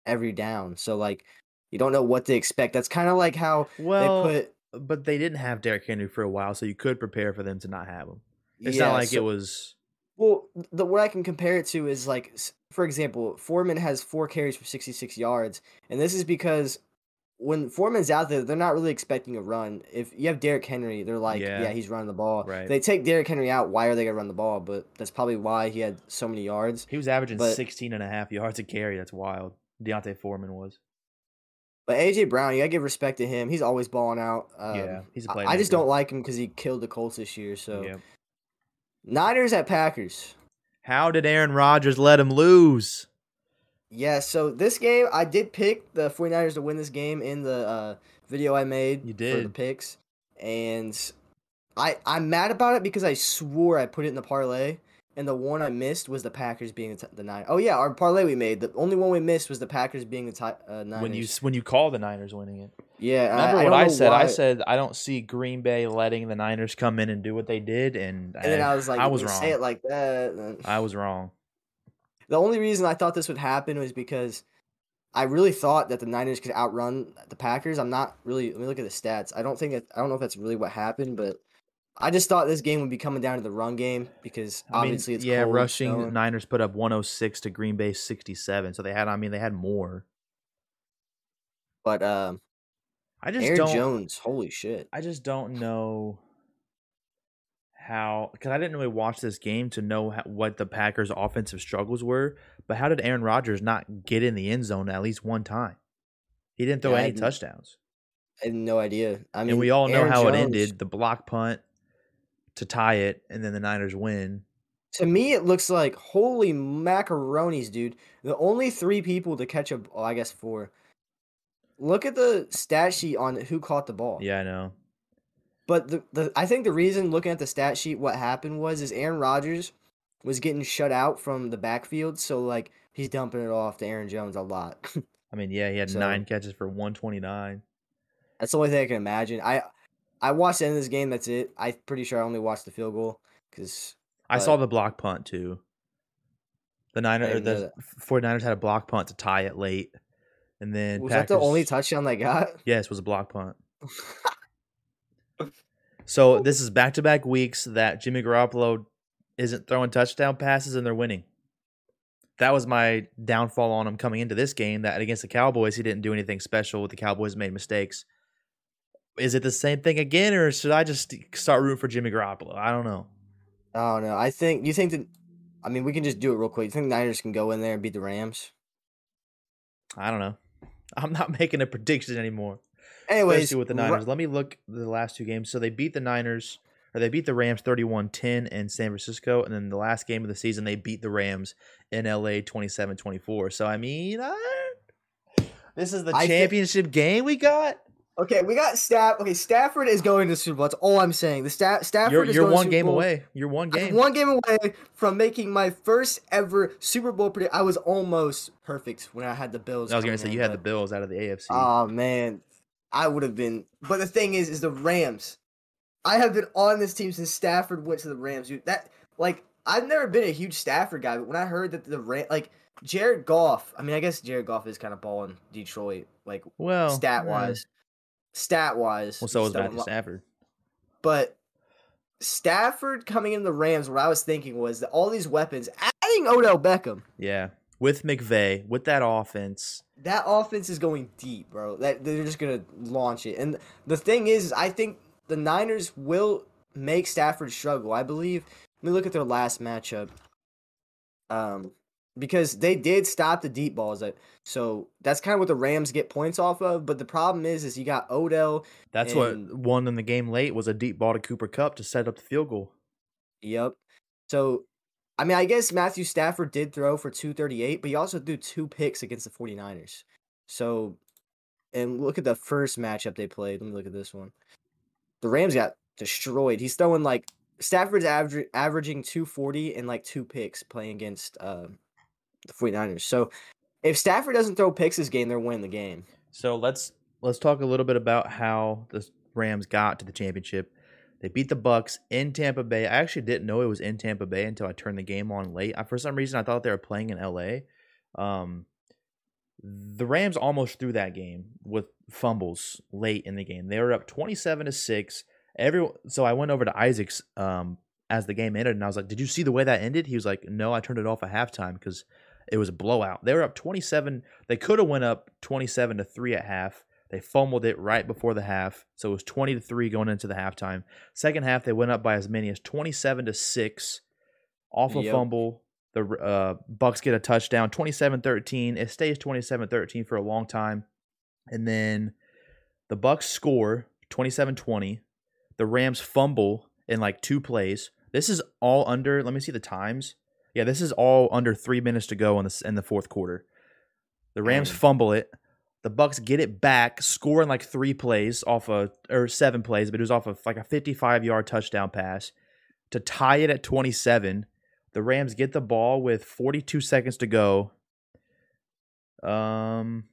every down. So like, you don't know what to expect. That's kind of like how Well, they put. but they didn't have Derrick Henry for a while, so you could prepare for them to not have him. It's yeah, not like so- it was. Well, the what I can compare it to is like, for example, Foreman has four carries for 66 yards, and this is because when Foreman's out there, they're not really expecting a run. If you have Derrick Henry, they're like, Yeah. yeah, he's running the ball. Right. They take Derrick Henry out. Why are they gonna run the ball? But that's probably why he had so many yards. He was averaging But- 16 and a half yards a carry. That's wild. D'Onta Foreman was. But AJ Brown, you gotta give respect to him. He's always balling out. Um, yeah, he's a I- playmaker. I just don't like him because he killed the Colts this year. So Yeah. Niners at Packers. How did Aaron Rodgers let him lose? Yeah, so this game, I did pick the 49ers to win this game in the uh, video I made You for the picks. And I, I'm mad about it because I swore I put it in the parlay. And the one I missed was the Packers being the, t- the nine. Oh, yeah, our parlay we made. The only one we missed was the Packers being the ti- uh, Niners. When you when you call the Niners winning it. yeah, Remember I, what I, know said? I said I don't see Green Bay letting the Niners come in and do what they did, and, And then I was like, I was wrong. Say it like that. I was wrong. The only reason I thought this would happen was because I really thought that the Niners could outrun the Packers. I'm not really. Let me look at the stats. I don't think that. I don't know if that's really what happened, but I just thought this game would be coming down to the run game because I mean, obviously it's yeah, cold, rushing snowing. Niners put up 106 to Green Bay 67, so they had. I mean, they had more. But um, I just Aaron don't. Jones, holy shit! I just don't know how because I didn't really watch this game to know how, what the Packers' offensive struggles were. But how did Aaron Rodgers not get in the end zone at least one time? He didn't throw Yeah, any didn't- touchdowns, I had no idea. I mean, and we all know Aaron how it ended: the block punt to tie it, and then the Niners win. To me, it looks like holy macaronis, dude. The only three people to catch a, oh, I guess four. Look at the stat sheet on who caught the ball. Yeah, I know. But the, the I think the reason looking at the stat sheet, what happened was is Aaron Rodgers was getting shut out from the backfield, so like he's dumping it off to Aaron Jones a lot. <laughs> I mean, yeah, he had So- nine catches for 129. that's the only thing I can imagine. I I watched the end of this game. That's it. I'm pretty sure I only watched the field goal because I saw the block punt too. The Niner, or the 49ers had a block punt to tie it late, and then was that the only touchdown they got? Yes, it was a block punt. <laughs> So this is back to back weeks that Jimmy Garoppolo isn't throwing touchdown passes and they're winning. That was my downfall on him coming into this game. That against the Cowboys, he didn't do anything special. With the Cowboys made mistakes. Is it the same thing again, or should I just start rooting for Jimmy Garoppolo? I don't know. I don't know. I think you think that. I mean, we can just do it real quick. You think the Niners can go in there and beat the Rams? I don't know. I'm not <laughs> making a prediction anymore. Anyways, with the Niners. Let me look the last two games. So they beat the Niners, or they beat the Rams 31-10 in San Francisco, and then the last game of the season they beat the Rams in LA 27-24. So I mean, I, this is the I championship game we got. Okay, we got Staff. Okay, Stafford is going to the Super Bowl. That's all I'm saying. The Staff Stafford You're is you're going to one game Bowl. away. You're one I'm game. one game away from making my first ever Super Bowl prediction. I was almost perfect when I had the Bills. I was gonna say in, you had the Bills out of the AFC. Oh man, I would have been. But the thing is, is the Rams. I have been on this team since Stafford went to the Rams. Dude, that like I've never been a huge Stafford guy, but when I heard that the Ram like Jared Goff, I mean, I guess Jared Goff is kind of balling Detroit, like well, stat wise, stat wise. Well, so was Matthew Stafford. Stafford. But Stafford coming in the Rams, what I was thinking was that all these weapons, adding Odell Beckham, Yeah. With McVay, with that offense. that offense is going deep, bro. That they're just gonna launch it. And the thing is, is I think the Niners will make Stafford struggle. I believe. Let me look at their last matchup. Um, because they did stop the deep balls. That so that's kind of what the Rams get points off of. But the problem is, is you got Odell. That's And- what won in the game late was a deep ball to Cooper Kupp to set up the field goal. Yep. So, I mean, I guess Matthew Stafford did throw for 238, but he also threw two picks against the 49ers. So, and look at the first matchup they played. Let me look at this one. The Rams got destroyed. He's throwing like Stafford's aver- averaging 240 and like two picks playing against uh, the 49ers. So, if Stafford doesn't throw picks this game, they're winning the game. So let's let's talk a little bit about how the Rams got to the championship. They beat the Bucs in Tampa Bay. I actually didn't know it was in Tampa Bay until I turned the game on late. I, for some reason, I thought they were playing in LA. Um, the Rams almost threw that game with fumbles late in the game. They were up twenty-seven to six. Every so I went over to Isaac's um as the game ended, and I was like, "Did you see the way that ended?" He was like, "No, I turned it off at halftime because it was a blowout. They were up twenty-seven. They could have went up twenty-seven to three at half. They fumbled it right before the half, so it was twenty to three going into the halftime. Second half, they went up by as many as twenty-seven to six off a Yep. fumble. The uh, Bucs get a touchdown, 27-13. It stays 27-13 for a long time. And then the Bucs score 27-20. The Rams fumble in like two plays. This is all under, let me see the times. Yeah, this is all under 3 minutes to go in the in the fourth quarter. The Rams Dang. fumble it. The Bucs get it back, score in like 3 plays off a or 7 plays, but it was off of like a 55-yard touchdown pass to tie it at 27. The Rams get the ball with 42 seconds to go. Um,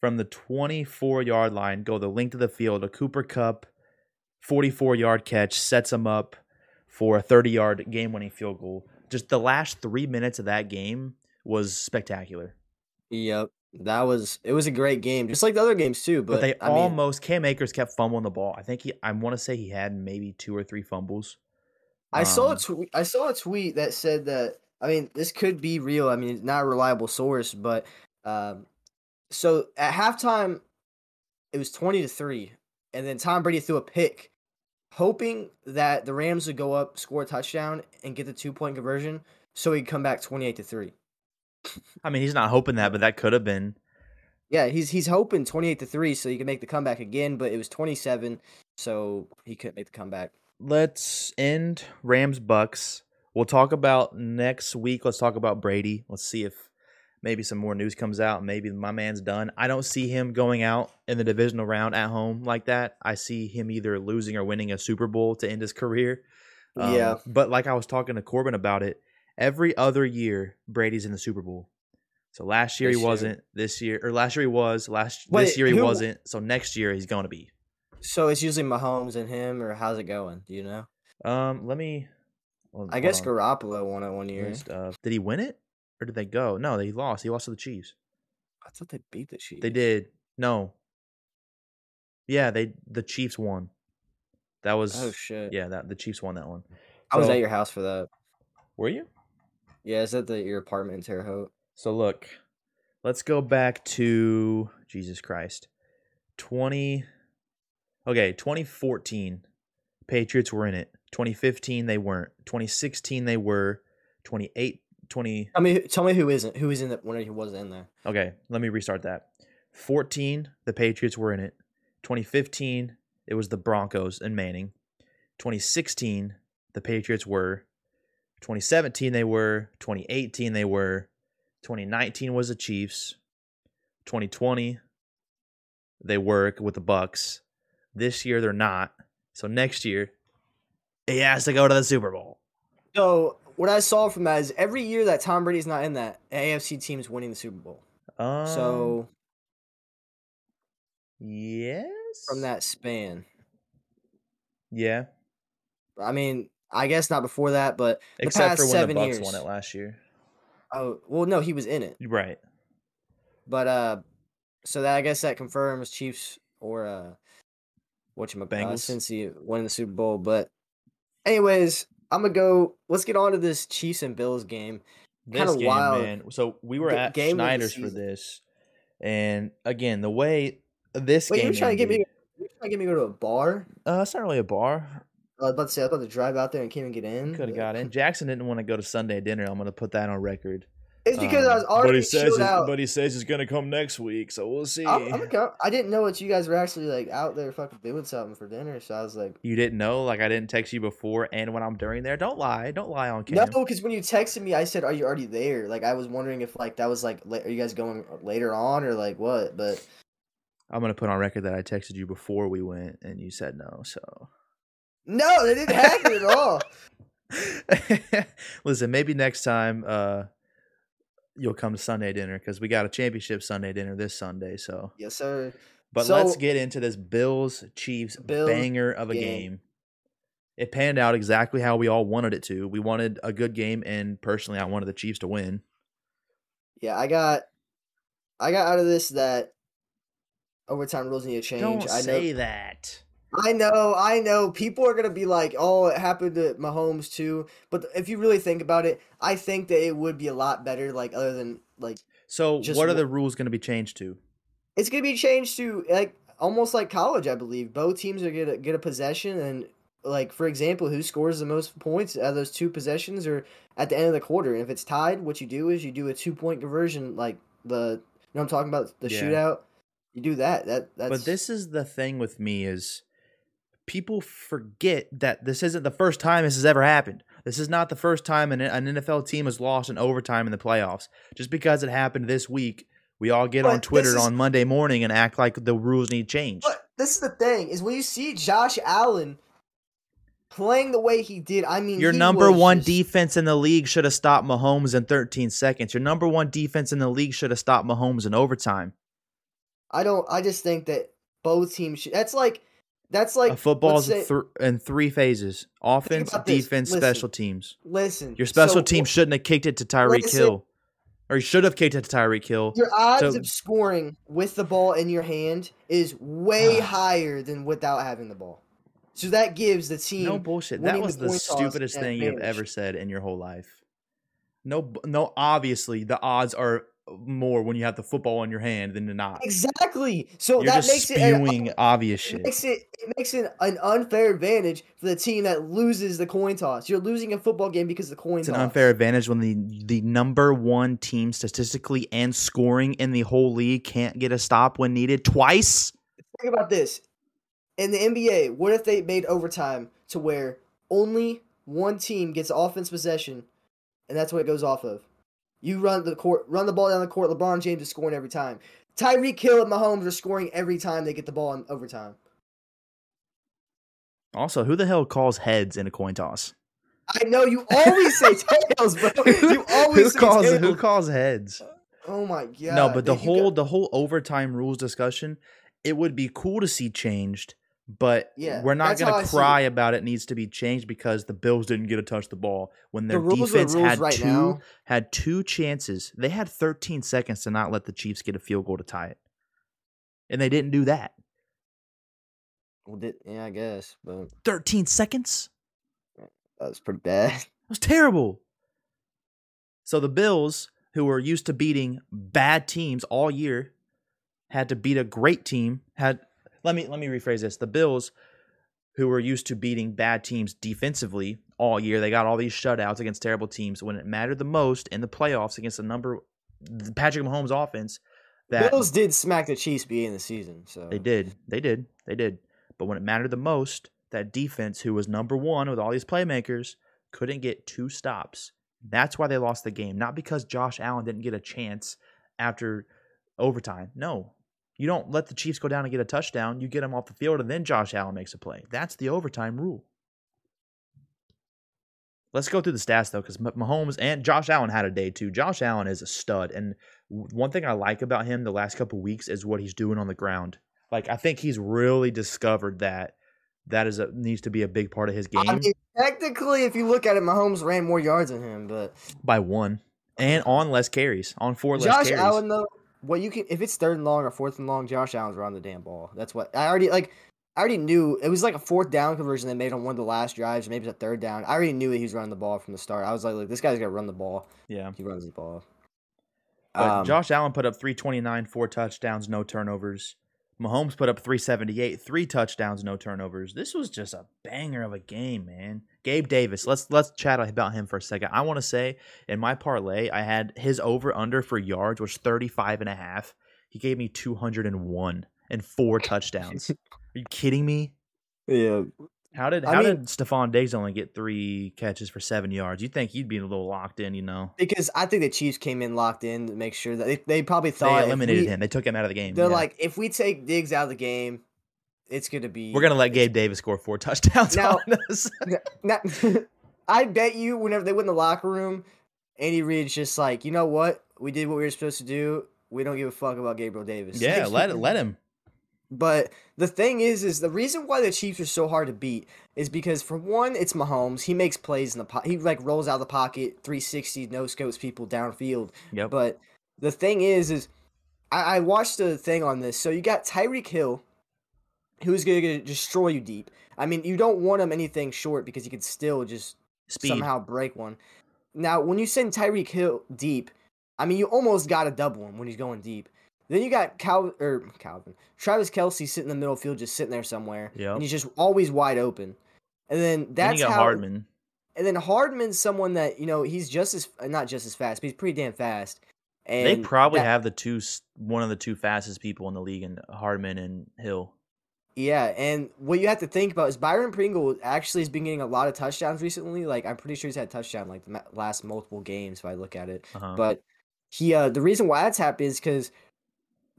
from the 24 yard line, go the length of the field. A Cooper Kupp 44 yard catch sets them up for a 30 yard game winning field goal. Just the last three minutes of that game was spectacular. Yep. That was it was a great game, just like the other games too. But, But, they I mean, almost Cam Akers kept fumbling the ball. I think he I want to say he had maybe two or three fumbles. I saw a Um, tweet. I saw a tweet that said that. I mean, this could be real. I mean, it's not a reliable source, but um, so at halftime, it was twenty to three, and then Tom Brady threw a pick, hoping that the Rams would go up, score a touchdown, and get the two point conversion, so he'd come back twenty eight to three. I mean, he's not hoping that, but that could have been. Yeah, he's he's hoping twenty eight to three, so he can make the comeback again. But it was twenty seven, so he couldn't make the comeback. let's end Rams Bucs. We'll talk about next week. Let's talk about Brady. Let's see if maybe some more news comes out. Maybe my man's done. I don't see him going out in the divisional round at home like that. I see him either losing or winning a Super Bowl to end his career. Um, Yeah. But like I was talking to Corbin about it, every other year Brady's in the Super Bowl. So last year This he wasn't. This year or last year he was. Last Wait, this year he who- wasn't. So next year he's going to be. So it's usually Mahomes and him, or how's it going? Do you know? Um, let me. hold- I guess on. Garoppolo won it one year. stuff. Did he win it or did they go? No, they lost. He lost to the Chiefs. I thought they beat the Chiefs. They did. No. Yeah, they the Chiefs won. That was Oh shit! yeah. That the Chiefs won that one. I was at your house for that. Were you? Yeah, is that the your apartment in Terre Haute? So look, let's go back to Jesus Christ. 20 Okay, 2014 Patriots were in it. 2015 they weren't. 2016 they were. 28 20 Tell me, tell me who isn't who is in that when he wasn't in there. Okay, let me restart that. 14, the Patriots were in it. 2015, it was the Broncos and Manning. 2016, the Patriots were. 2017, they were. 2018, they were. 2019 was the Chiefs. 2020, they work with the Bucs. This year, they're not. So next year, he has to go to the Super Bowl. So what I saw from that is every year that Tom Brady's not in that, AFC team's winning the Super Bowl. Um, So yes, from that span, yeah. I mean, I guess not before that, but the Except past for when seven the Bucs years. won it last year. Oh well, no, he was in it. Right. But uh, so that I guess that confirms Chiefs or uh, what you uh, since he won the Super Bowl. But anyways, I'm gonna go. Let's get on to this Chiefs and Bills game. This Kinda game, wild. man. So we were at Schneider's for this, and again, the way this Wait, game you're trying to get me? You're trying to get me to go to a bar? Uh, it's not really a bar. I was about to say I was about to drive out there and can't even get in. Could have got in. Jackson didn't want to go to Sunday dinner. I'm gonna put that on record. It's because I was Um, already but he says out. but he says he's gonna come next week, so we'll see. I'm, I'm I didn't know that you guys were actually like out there fucking doing something for dinner, so I was like, you didn't know, like I didn't text you before, and when I'm during there, don't lie, don't lie on camera. no, because when you texted me, I said, "Are you already there?" Like I was wondering if like that was like, are you guys going later on or like what? But I'm gonna put on record that I texted you before we went, and you said no. So no, that didn't happen at all. <laughs> listen, maybe next time uh, you'll come to Sunday dinner because we got a championship Sunday dinner this Sunday. So, Yes, sir. but So- let's get into this Bills Chiefs Bills banger of a game. game. It panned out exactly how we all wanted it to. We wanted a good game, and personally, I wanted the Chiefs to win. Yeah, I got, I got out of this that overtime rules need to change. Don't I know, say that. I know, I know. People are gonna be like, "Oh, it happened to Mahomes too." But if you really think about it, I think that it would be a lot better. Like other than like, So, Just what are the rules going to be changed to? it's gonna be changed to like almost like college. I believe both teams are gonna get a possession, and like for example, who scores the most points out of those two possessions or at the end of the quarter. And if it's tied, what you do is you do a two point conversion, like the you know what I'm talking about the Yeah. shootout. You do that. That that's But this is the thing with me is people forget that this isn't the first time this has ever happened. This is not the first time an, an NFL team has lost in overtime in the playoffs. Just because it happened this week, we all get on But this Twitter is- on Monday morning and act like the rules need changed. But this is the thing is when you see Josh Allen playing the way he did. I mean, Your number one just- defense in the league should have stopped Mahomes in 13 seconds. Your number one defense in the league should have stopped Mahomes in overtime. I don't. I just think that both teams. Should, that's like. That's like a football's say- th- in three phases: offense, defense, Listen. special teams. Listen, Your special so team shouldn't have kicked it to Tyreek. Hill, or you should have kicked it to Tyreek Hill. Your odds So- of scoring with the ball in your hand is way Ah. higher than without having the ball. So that gives the team. No bullshit. That was the the stupidest thing you've ever said in your whole life. No, no. Obviously, the odds are more when you have the football in your hand than to not. Exactly. So You're that makes it. an- obvious It shit. makes it it makes it an unfair advantage for the team that loses the coin toss. You're losing a football game because of the coin It's toss. an unfair advantage when the the number one team statistically and scoring in the whole league can't get a stop when needed twice. Think about this. In the NBA, what if they made overtime to where only one team gets offense possession, and that's what it goes off of? You run the court, run the ball down the court. LeBron James is scoring every time. Tyreek Hill and Mahomes are scoring every time they get the ball in overtime. Also, who the hell calls heads in a coin toss? I know you always say <laughs> tails, bro. You always who say calls tails. who calls heads? Oh my god. no, but the whole got- the whole overtime rules discussion, it would be cool to see changed, but Yeah, we're not gonna cry about it needs to be changed because the Bills didn't get to touch the ball when their are defense rules had right two now. had two chances. They had 13 seconds to not let the Chiefs get a field goal to tie it. And they didn't do that. Well, did, yeah, I guess, but 13 seconds? that was pretty bad. <laughs> It was terrible. So the Bills, who were used to beating bad teams all year, had to beat a great team. Had let me let me rephrase this. The Bills, who were used to beating bad teams defensively all year, they got all these shutouts against terrible teams. When it mattered the most in the playoffs against the number the Patrick Mahomes offense, that Bills did smack the Chiefs beginning the season, so they did. They did. They did. But when it mattered the most, that defense, who was number one with all these playmakers, couldn't get two stops. That's why they lost the game. Not because Josh Allen didn't get a chance after overtime. No. You don't let the Chiefs go down and get a touchdown. You get them off the field, and then Josh Allen makes a play. That's the overtime rule. Let's go through the stats though, because Mahomes and Josh Allen had a day too. Josh Allen is a stud, and one thing I like about him the last couple weeks is what he's doing on the ground. Like I think he's really discovered that that is a needs to be a big part of his game I mean, technically, if you look at it, Mahomes ran more yards than him, but by one and on less carries, on four less Josh carries. Allen though, what you can if it's third and long or fourth and long, Josh Allen's around the damn ball. That's what I already like. I already knew it was like a fourth down conversion they made on one of the last drives, maybe it's a third down. I already knew that he was running the ball from the start. I was like, look, this guy's gonna run the ball. Yeah. He runs the ball. Um, Josh Allen put up 329, four touchdowns, no turnovers. Mahomes put up 378, three touchdowns, no turnovers. This was just a banger of a game, man. Gabe Davis, let's let's chat about him for a second. I want to say in my parlay, I had his over under for yards was 35 and a half. He gave me 201 and four touchdowns. <laughs> Are you kidding me? Yeah, How did I how mean- did Stefon Diggs only get three catches for seven yards? You think he'd be a little locked in, you know? because I think the Chiefs came in locked in to make sure that they, they probably thought They eliminated we- him. They took him out of the game. They're yeah. like, if we take Diggs out of the game, it's gonna be. We're gonna let Gabe Davis score four touchdowns Now- on us. <laughs> Not, <laughs> I bet you whenever they went in the locker room, Andy Reid's just like, you know what? We did what we were supposed to do. We don't give a fuck about Gabriel Davis. yeah, <laughs> let let him. But the thing is, is the reason why the Chiefs are so hard to beat is because for one, it's Mahomes. He makes plays in the po- he like rolls out of the pocket, 360, no scopes people downfield. Yep. But the thing is, is I, I watched the thing on this. So you got Tyreek Hill, who's going to destroy you deep. I mean, you don't want him anything short because he could still just Speed. somehow break one. Now, when you send Tyreek Hill deep, I mean, you almost got to double him when he's going deep. Then you got Cal or Calvin, Travis Kelce sitting in the middle field, just sitting there somewhere, Yep. and he's just always wide open. And then Then that's got how. Hardman. And then Hardman's someone that you know he's just as not just as fast, but he's pretty damn fast. And They probably that- have the two one of the two fastest people in the league in Hardman and Hill. Yeah, and what you have to think about is Byron Pringle actually has been getting a lot of touchdowns recently. Like I'm pretty sure he's had touchdown like the last multiple games if I look at it. Uh-huh. But he, uh, the reason why that's happened is because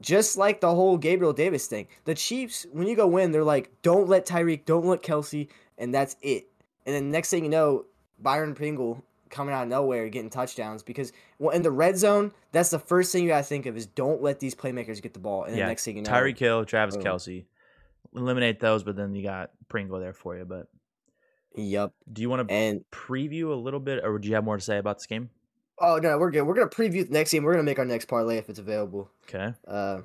just like the whole Gabriel Davis thing, the Chiefs, when you go in, they're like, don't let Tyreek, don't let Kelce, and that's it. And then next thing you know, Byron Pringle coming out of nowhere getting touchdowns because well in the red zone, that's the first thing you gotta think of is don't let these playmakers get the ball. And yeah, then next thing you know, Tyreek Kill, Travis boom. Kelce. Eliminate those, but then you got Pringle there for you. But Yep. do you want to And preview a little bit, or would you have more to say about this game? oh no, we're good. We're gonna preview the next game. We're gonna make our next parlay if it's available. Okay. Uh,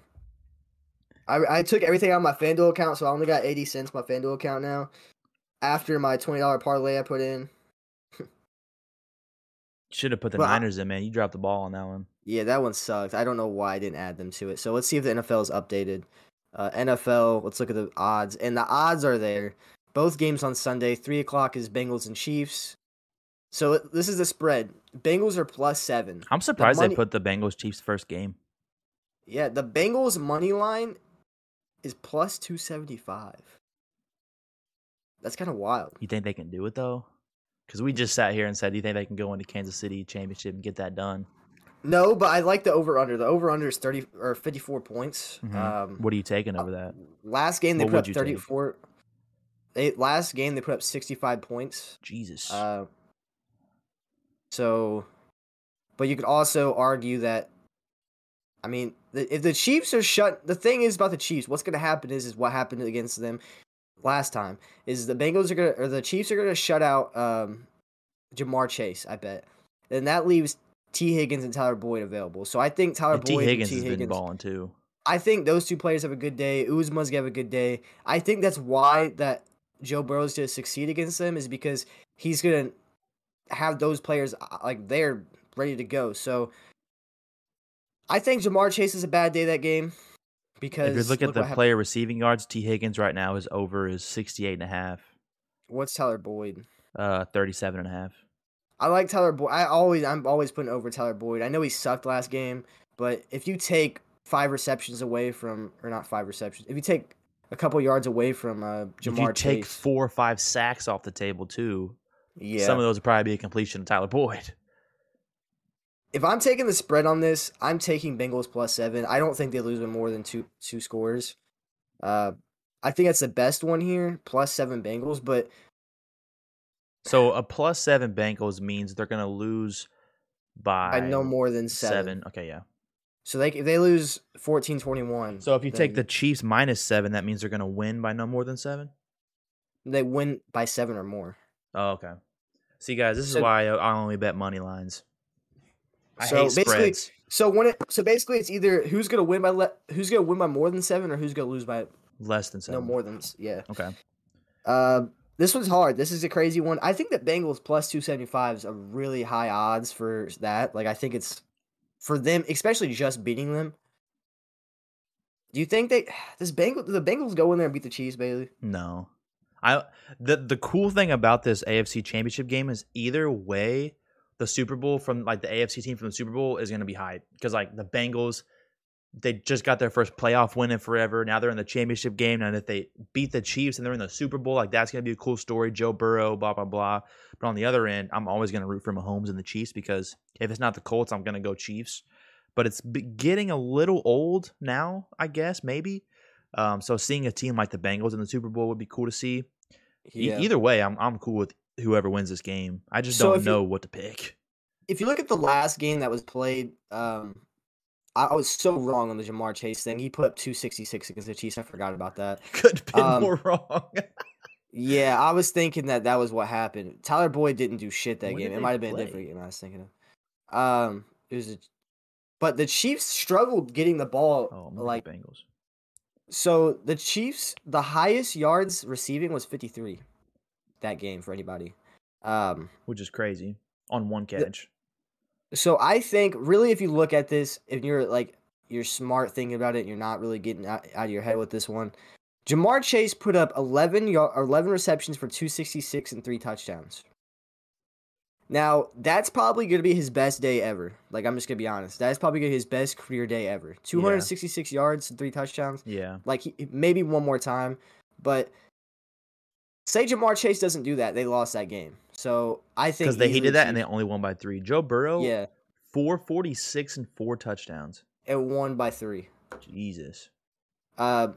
I I took everything out of my FanDuel account, so I only got eighty cents my FanDuel account now. After my twenty dollar parlay I put in, <laughs> Should have put the I- Niners in, man. You dropped the ball on that one. yeah, that one sucked. I don't know why I didn't add them to it. So let's see if the NFL is updated. Uh, NFL, let's look at the odds, and the odds are there. Both games on Sunday. Three o'clock is Bengals and Chiefs. So this is the spread. Bengals are plus seven. I'm surprised money- they put the Bengals Chiefs first game. Yeah, the Bengals money line is plus two seventy five. That's kind of wild. You think they can do it though? Because we just sat here and said, do you think they can go into Kansas City championship and get that done? No, but I like the over under. The over under is thirty or fifty four points. Mhm. Um, what are you taking over that? last game they what put up thirty four. They last game they put up sixty five points. Jesus. Uh, so, but you could also argue that. I mean, the, if the Chiefs are shut, the thing is about the Chiefs. What's going to happen is is what happened against them last time. Is the Bengals are going to or the Chiefs are going to shut out um, Ja'Marr Chase. I bet, and that leaves Tee Higgins and Tyler Boyd available. So I think Tyler And T Boyd Higgins and has been balling too. I think those two players have a good day. Uzomah's gonna have a good day. I think that's why that Joe Burrow's gonna succeed against them is because he's gonna have those players uh, like they're ready to go. So I think Ja'Marr Chase is a bad day that game because If you look at the player receiving yards, Tee Higgins right now is over is 68 and a half, what's Tyler Boyd? uh 37 and a half. I like Tyler Boyd. I always I'm always putting over Tyler Boyd. I know he sucked last game, but if you take five receptions away from or not five receptions, if you take a couple yards away from uh, if you Ja'Marr take Chase, four or five sacks off the table too, yeah, some of those would probably be a completion of Tyler Boyd. if I'm taking the spread on this, I'm taking Bengals plus seven. I don't think they lose by more than two two scores. Uh, I think that's the best one here, plus seven Bengals. But So a plus seven Bengals means they're gonna lose by I know more than seven. seven. Okay, yeah. So they if they lose 14-21, So if you take the Chiefs minus seven, that means they're gonna win by no more than seven. they win by seven or more. Oh, okay. See, guys, this is So- why I I only bet money lines. I So hate basically- spreads. So when it so basically it's either who's gonna win by le- who's gonna win by more than seven or who's gonna lose by Less than seven. No more than yeah. Okay. Uh, this one's hard. This is a crazy one. I think that Bengals plus two seventy five is a really high odds for that. Like I think it's for them, especially just beating them. Do you think they <sighs> this Bengal the Bengals go in there and beat the Chiefs, Baylee? No. I the the cool thing about this AFC Championship game is either way, the Super Bowl from like the AFC team from the Super Bowl is going to be hype because like the Bengals, they just got their first playoff win in forever. Now they're in the championship game, and if they beat the Chiefs and they're in the Super Bowl, like that's going to be a cool story. Joe Burrow, blah blah blah. But on the other end, I'm always going to root for Mahomes and the Chiefs because if it's not the Colts, I'm going to go Chiefs. But it's getting a little old now, I guess maybe. Um, so seeing a team like the Bengals in the Super Bowl would be cool to see. E- either way, I'm I'm cool with whoever wins this game. I just So don't if you- know what to pick. if you look at the last game that was played, um, I, I was so wrong on the Ja'Marr Chase thing. He put up two sixty six against the Chiefs. I forgot about that. <laughs> Could have been Um, more wrong. <laughs> Yeah, I was thinking that that was what happened. Tyler Boyd didn't do shit that When game. It might have been a different game I was thinking of. Um, it was, a, but the Chiefs struggled getting the ball. oh, I'm looking at like Bengals. so, the Chiefs, the highest yards receiving was fifty three. That game for anybody. Um, which is crazy on one catch. So I think really, if you look at this, if you're like you're smart thinking about it, you're not really getting out, out of your head with this one. Ja'Marr Chase put up 11 yard, 11 receptions for 266 and three touchdowns. Now, that's probably going to be his best day ever. Like, I'm just going to be honest. That's probably gonna be his best career day ever. 266 yards and three touchdowns. Yeah, Like, he, maybe one more time. But say Ja'Marr Chase doesn't do that, they lost that game. So, I think. because they he did that and they only won by three. Joe Burrow, Yeah, four forty six and four touchdowns. And won by three. Jesus, Uh,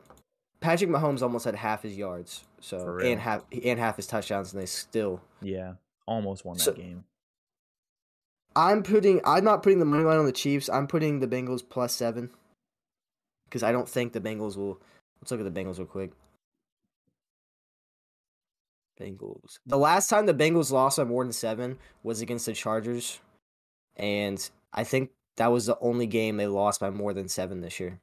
Patrick Mahomes almost had half his yards. So, and half, and half his touchdowns, and they still yeah, almost won that So- game. I'm putting. I'm not putting the money line on the Chiefs. I'm putting the Bengals plus seven. Because I don't think the Bengals will. Let's look at the Bengals real quick. Bengals. The last time the Bengals lost by more than seven was against the Chargers, and I think that was the only game they lost by more than seven this year.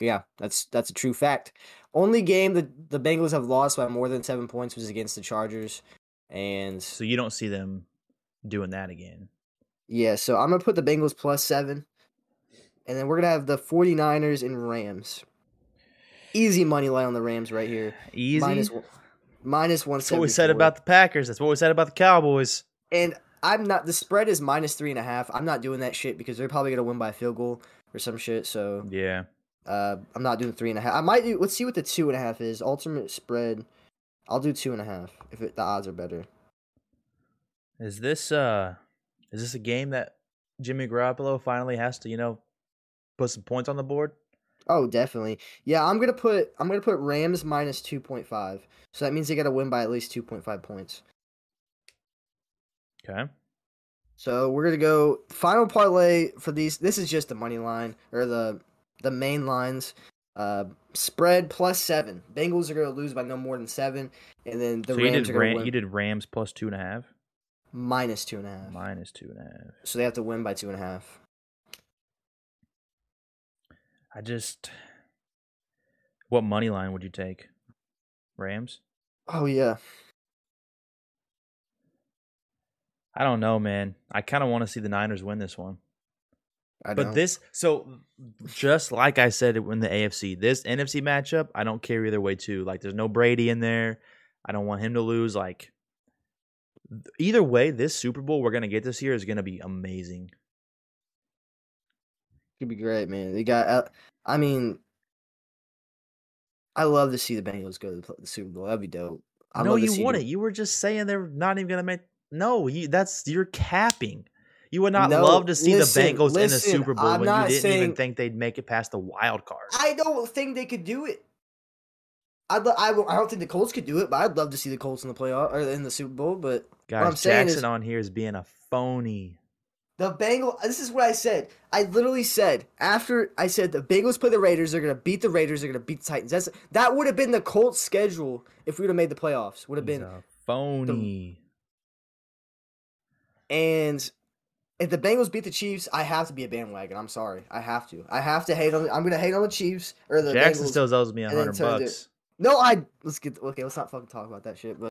Yeah, that's that's a true fact. Only game that the Bengals have lost by more than seven points was against the Chargers, and So you don't see them doing that again. Yeah, so I'm going to put the Bengals plus seven. And then we're going to have the 49ers and Rams. Easy money line on the Rams right here. Easy. Minus, one- minus That's what we said about the Packers. That's what we said about the Cowboys. And I'm not, the spread is minus three and a half. I'm not doing that shit because they're probably going to win by a field goal or some shit. So Yeah. uh, I'm not doing three and a half. I might do, let's see what the two and a half is. Ultimate spread. I'll do two and a half if it, the odds are better. Is this uh is this a game that Jimmy Garoppolo finally has to, you know, put some points on the board? Oh, definitely. Yeah, I'm gonna put I'm gonna put Rams minus two point five. So that means they gotta win by at least two point five points. Okay. So we're gonna go final parlay for these. This is just the money line or the the main lines. Uh, spread plus seven. Bengals are gonna lose by no more than seven, and then the so you Rams did are gonna Ram- win you did Rams plus two and a half, minus two and a half. minus two and a half. So they have to win by two and a half. I just what money line would you take? Rams? Oh yeah. I don't know, man. I kind of want to see the Niners win this one. I But this, so just like I said in the AFC, this NFC matchup, I don't care either way too. Like, there's no Brady in there. I don't want him to lose. Like, either way, this Super Bowl we're gonna get this year is gonna be amazing. Could be great, man. They got. Uh, I mean, I love to see the Bengals go to the, Super Bowl. That'd be dope. I'd no, you wouldn't. them- You were just saying they're not even gonna make. No, you, that's you're capping. You would not No, love to see listen, the Bengals in the Super Bowl I'm when you didn't even think they'd make it past the wild card. I don't think they could do it. I'd, lo- I, I don't think the Colts could do it, but I'd love to see the Colts in the playoff or in the Super Bowl. But Guys, I'm saying is- Jackson on here is being a phony. The Bengals. This is what I said. I literally said after I said the Bengals play the Raiders, they're gonna beat the Raiders. They're gonna beat the Titans. That's that would have been the Colts' schedule if we would have made the playoffs. Would have been phony. and if the Bengals beat the Chiefs, I have to be a bandwagon. I'm sorry, I have to. I have to hate on. I'm gonna hate on the Chiefs or the Jackson Bengals. still owes me a hundred bucks. No, I let's get okay. Let's not fucking talk about that shit. But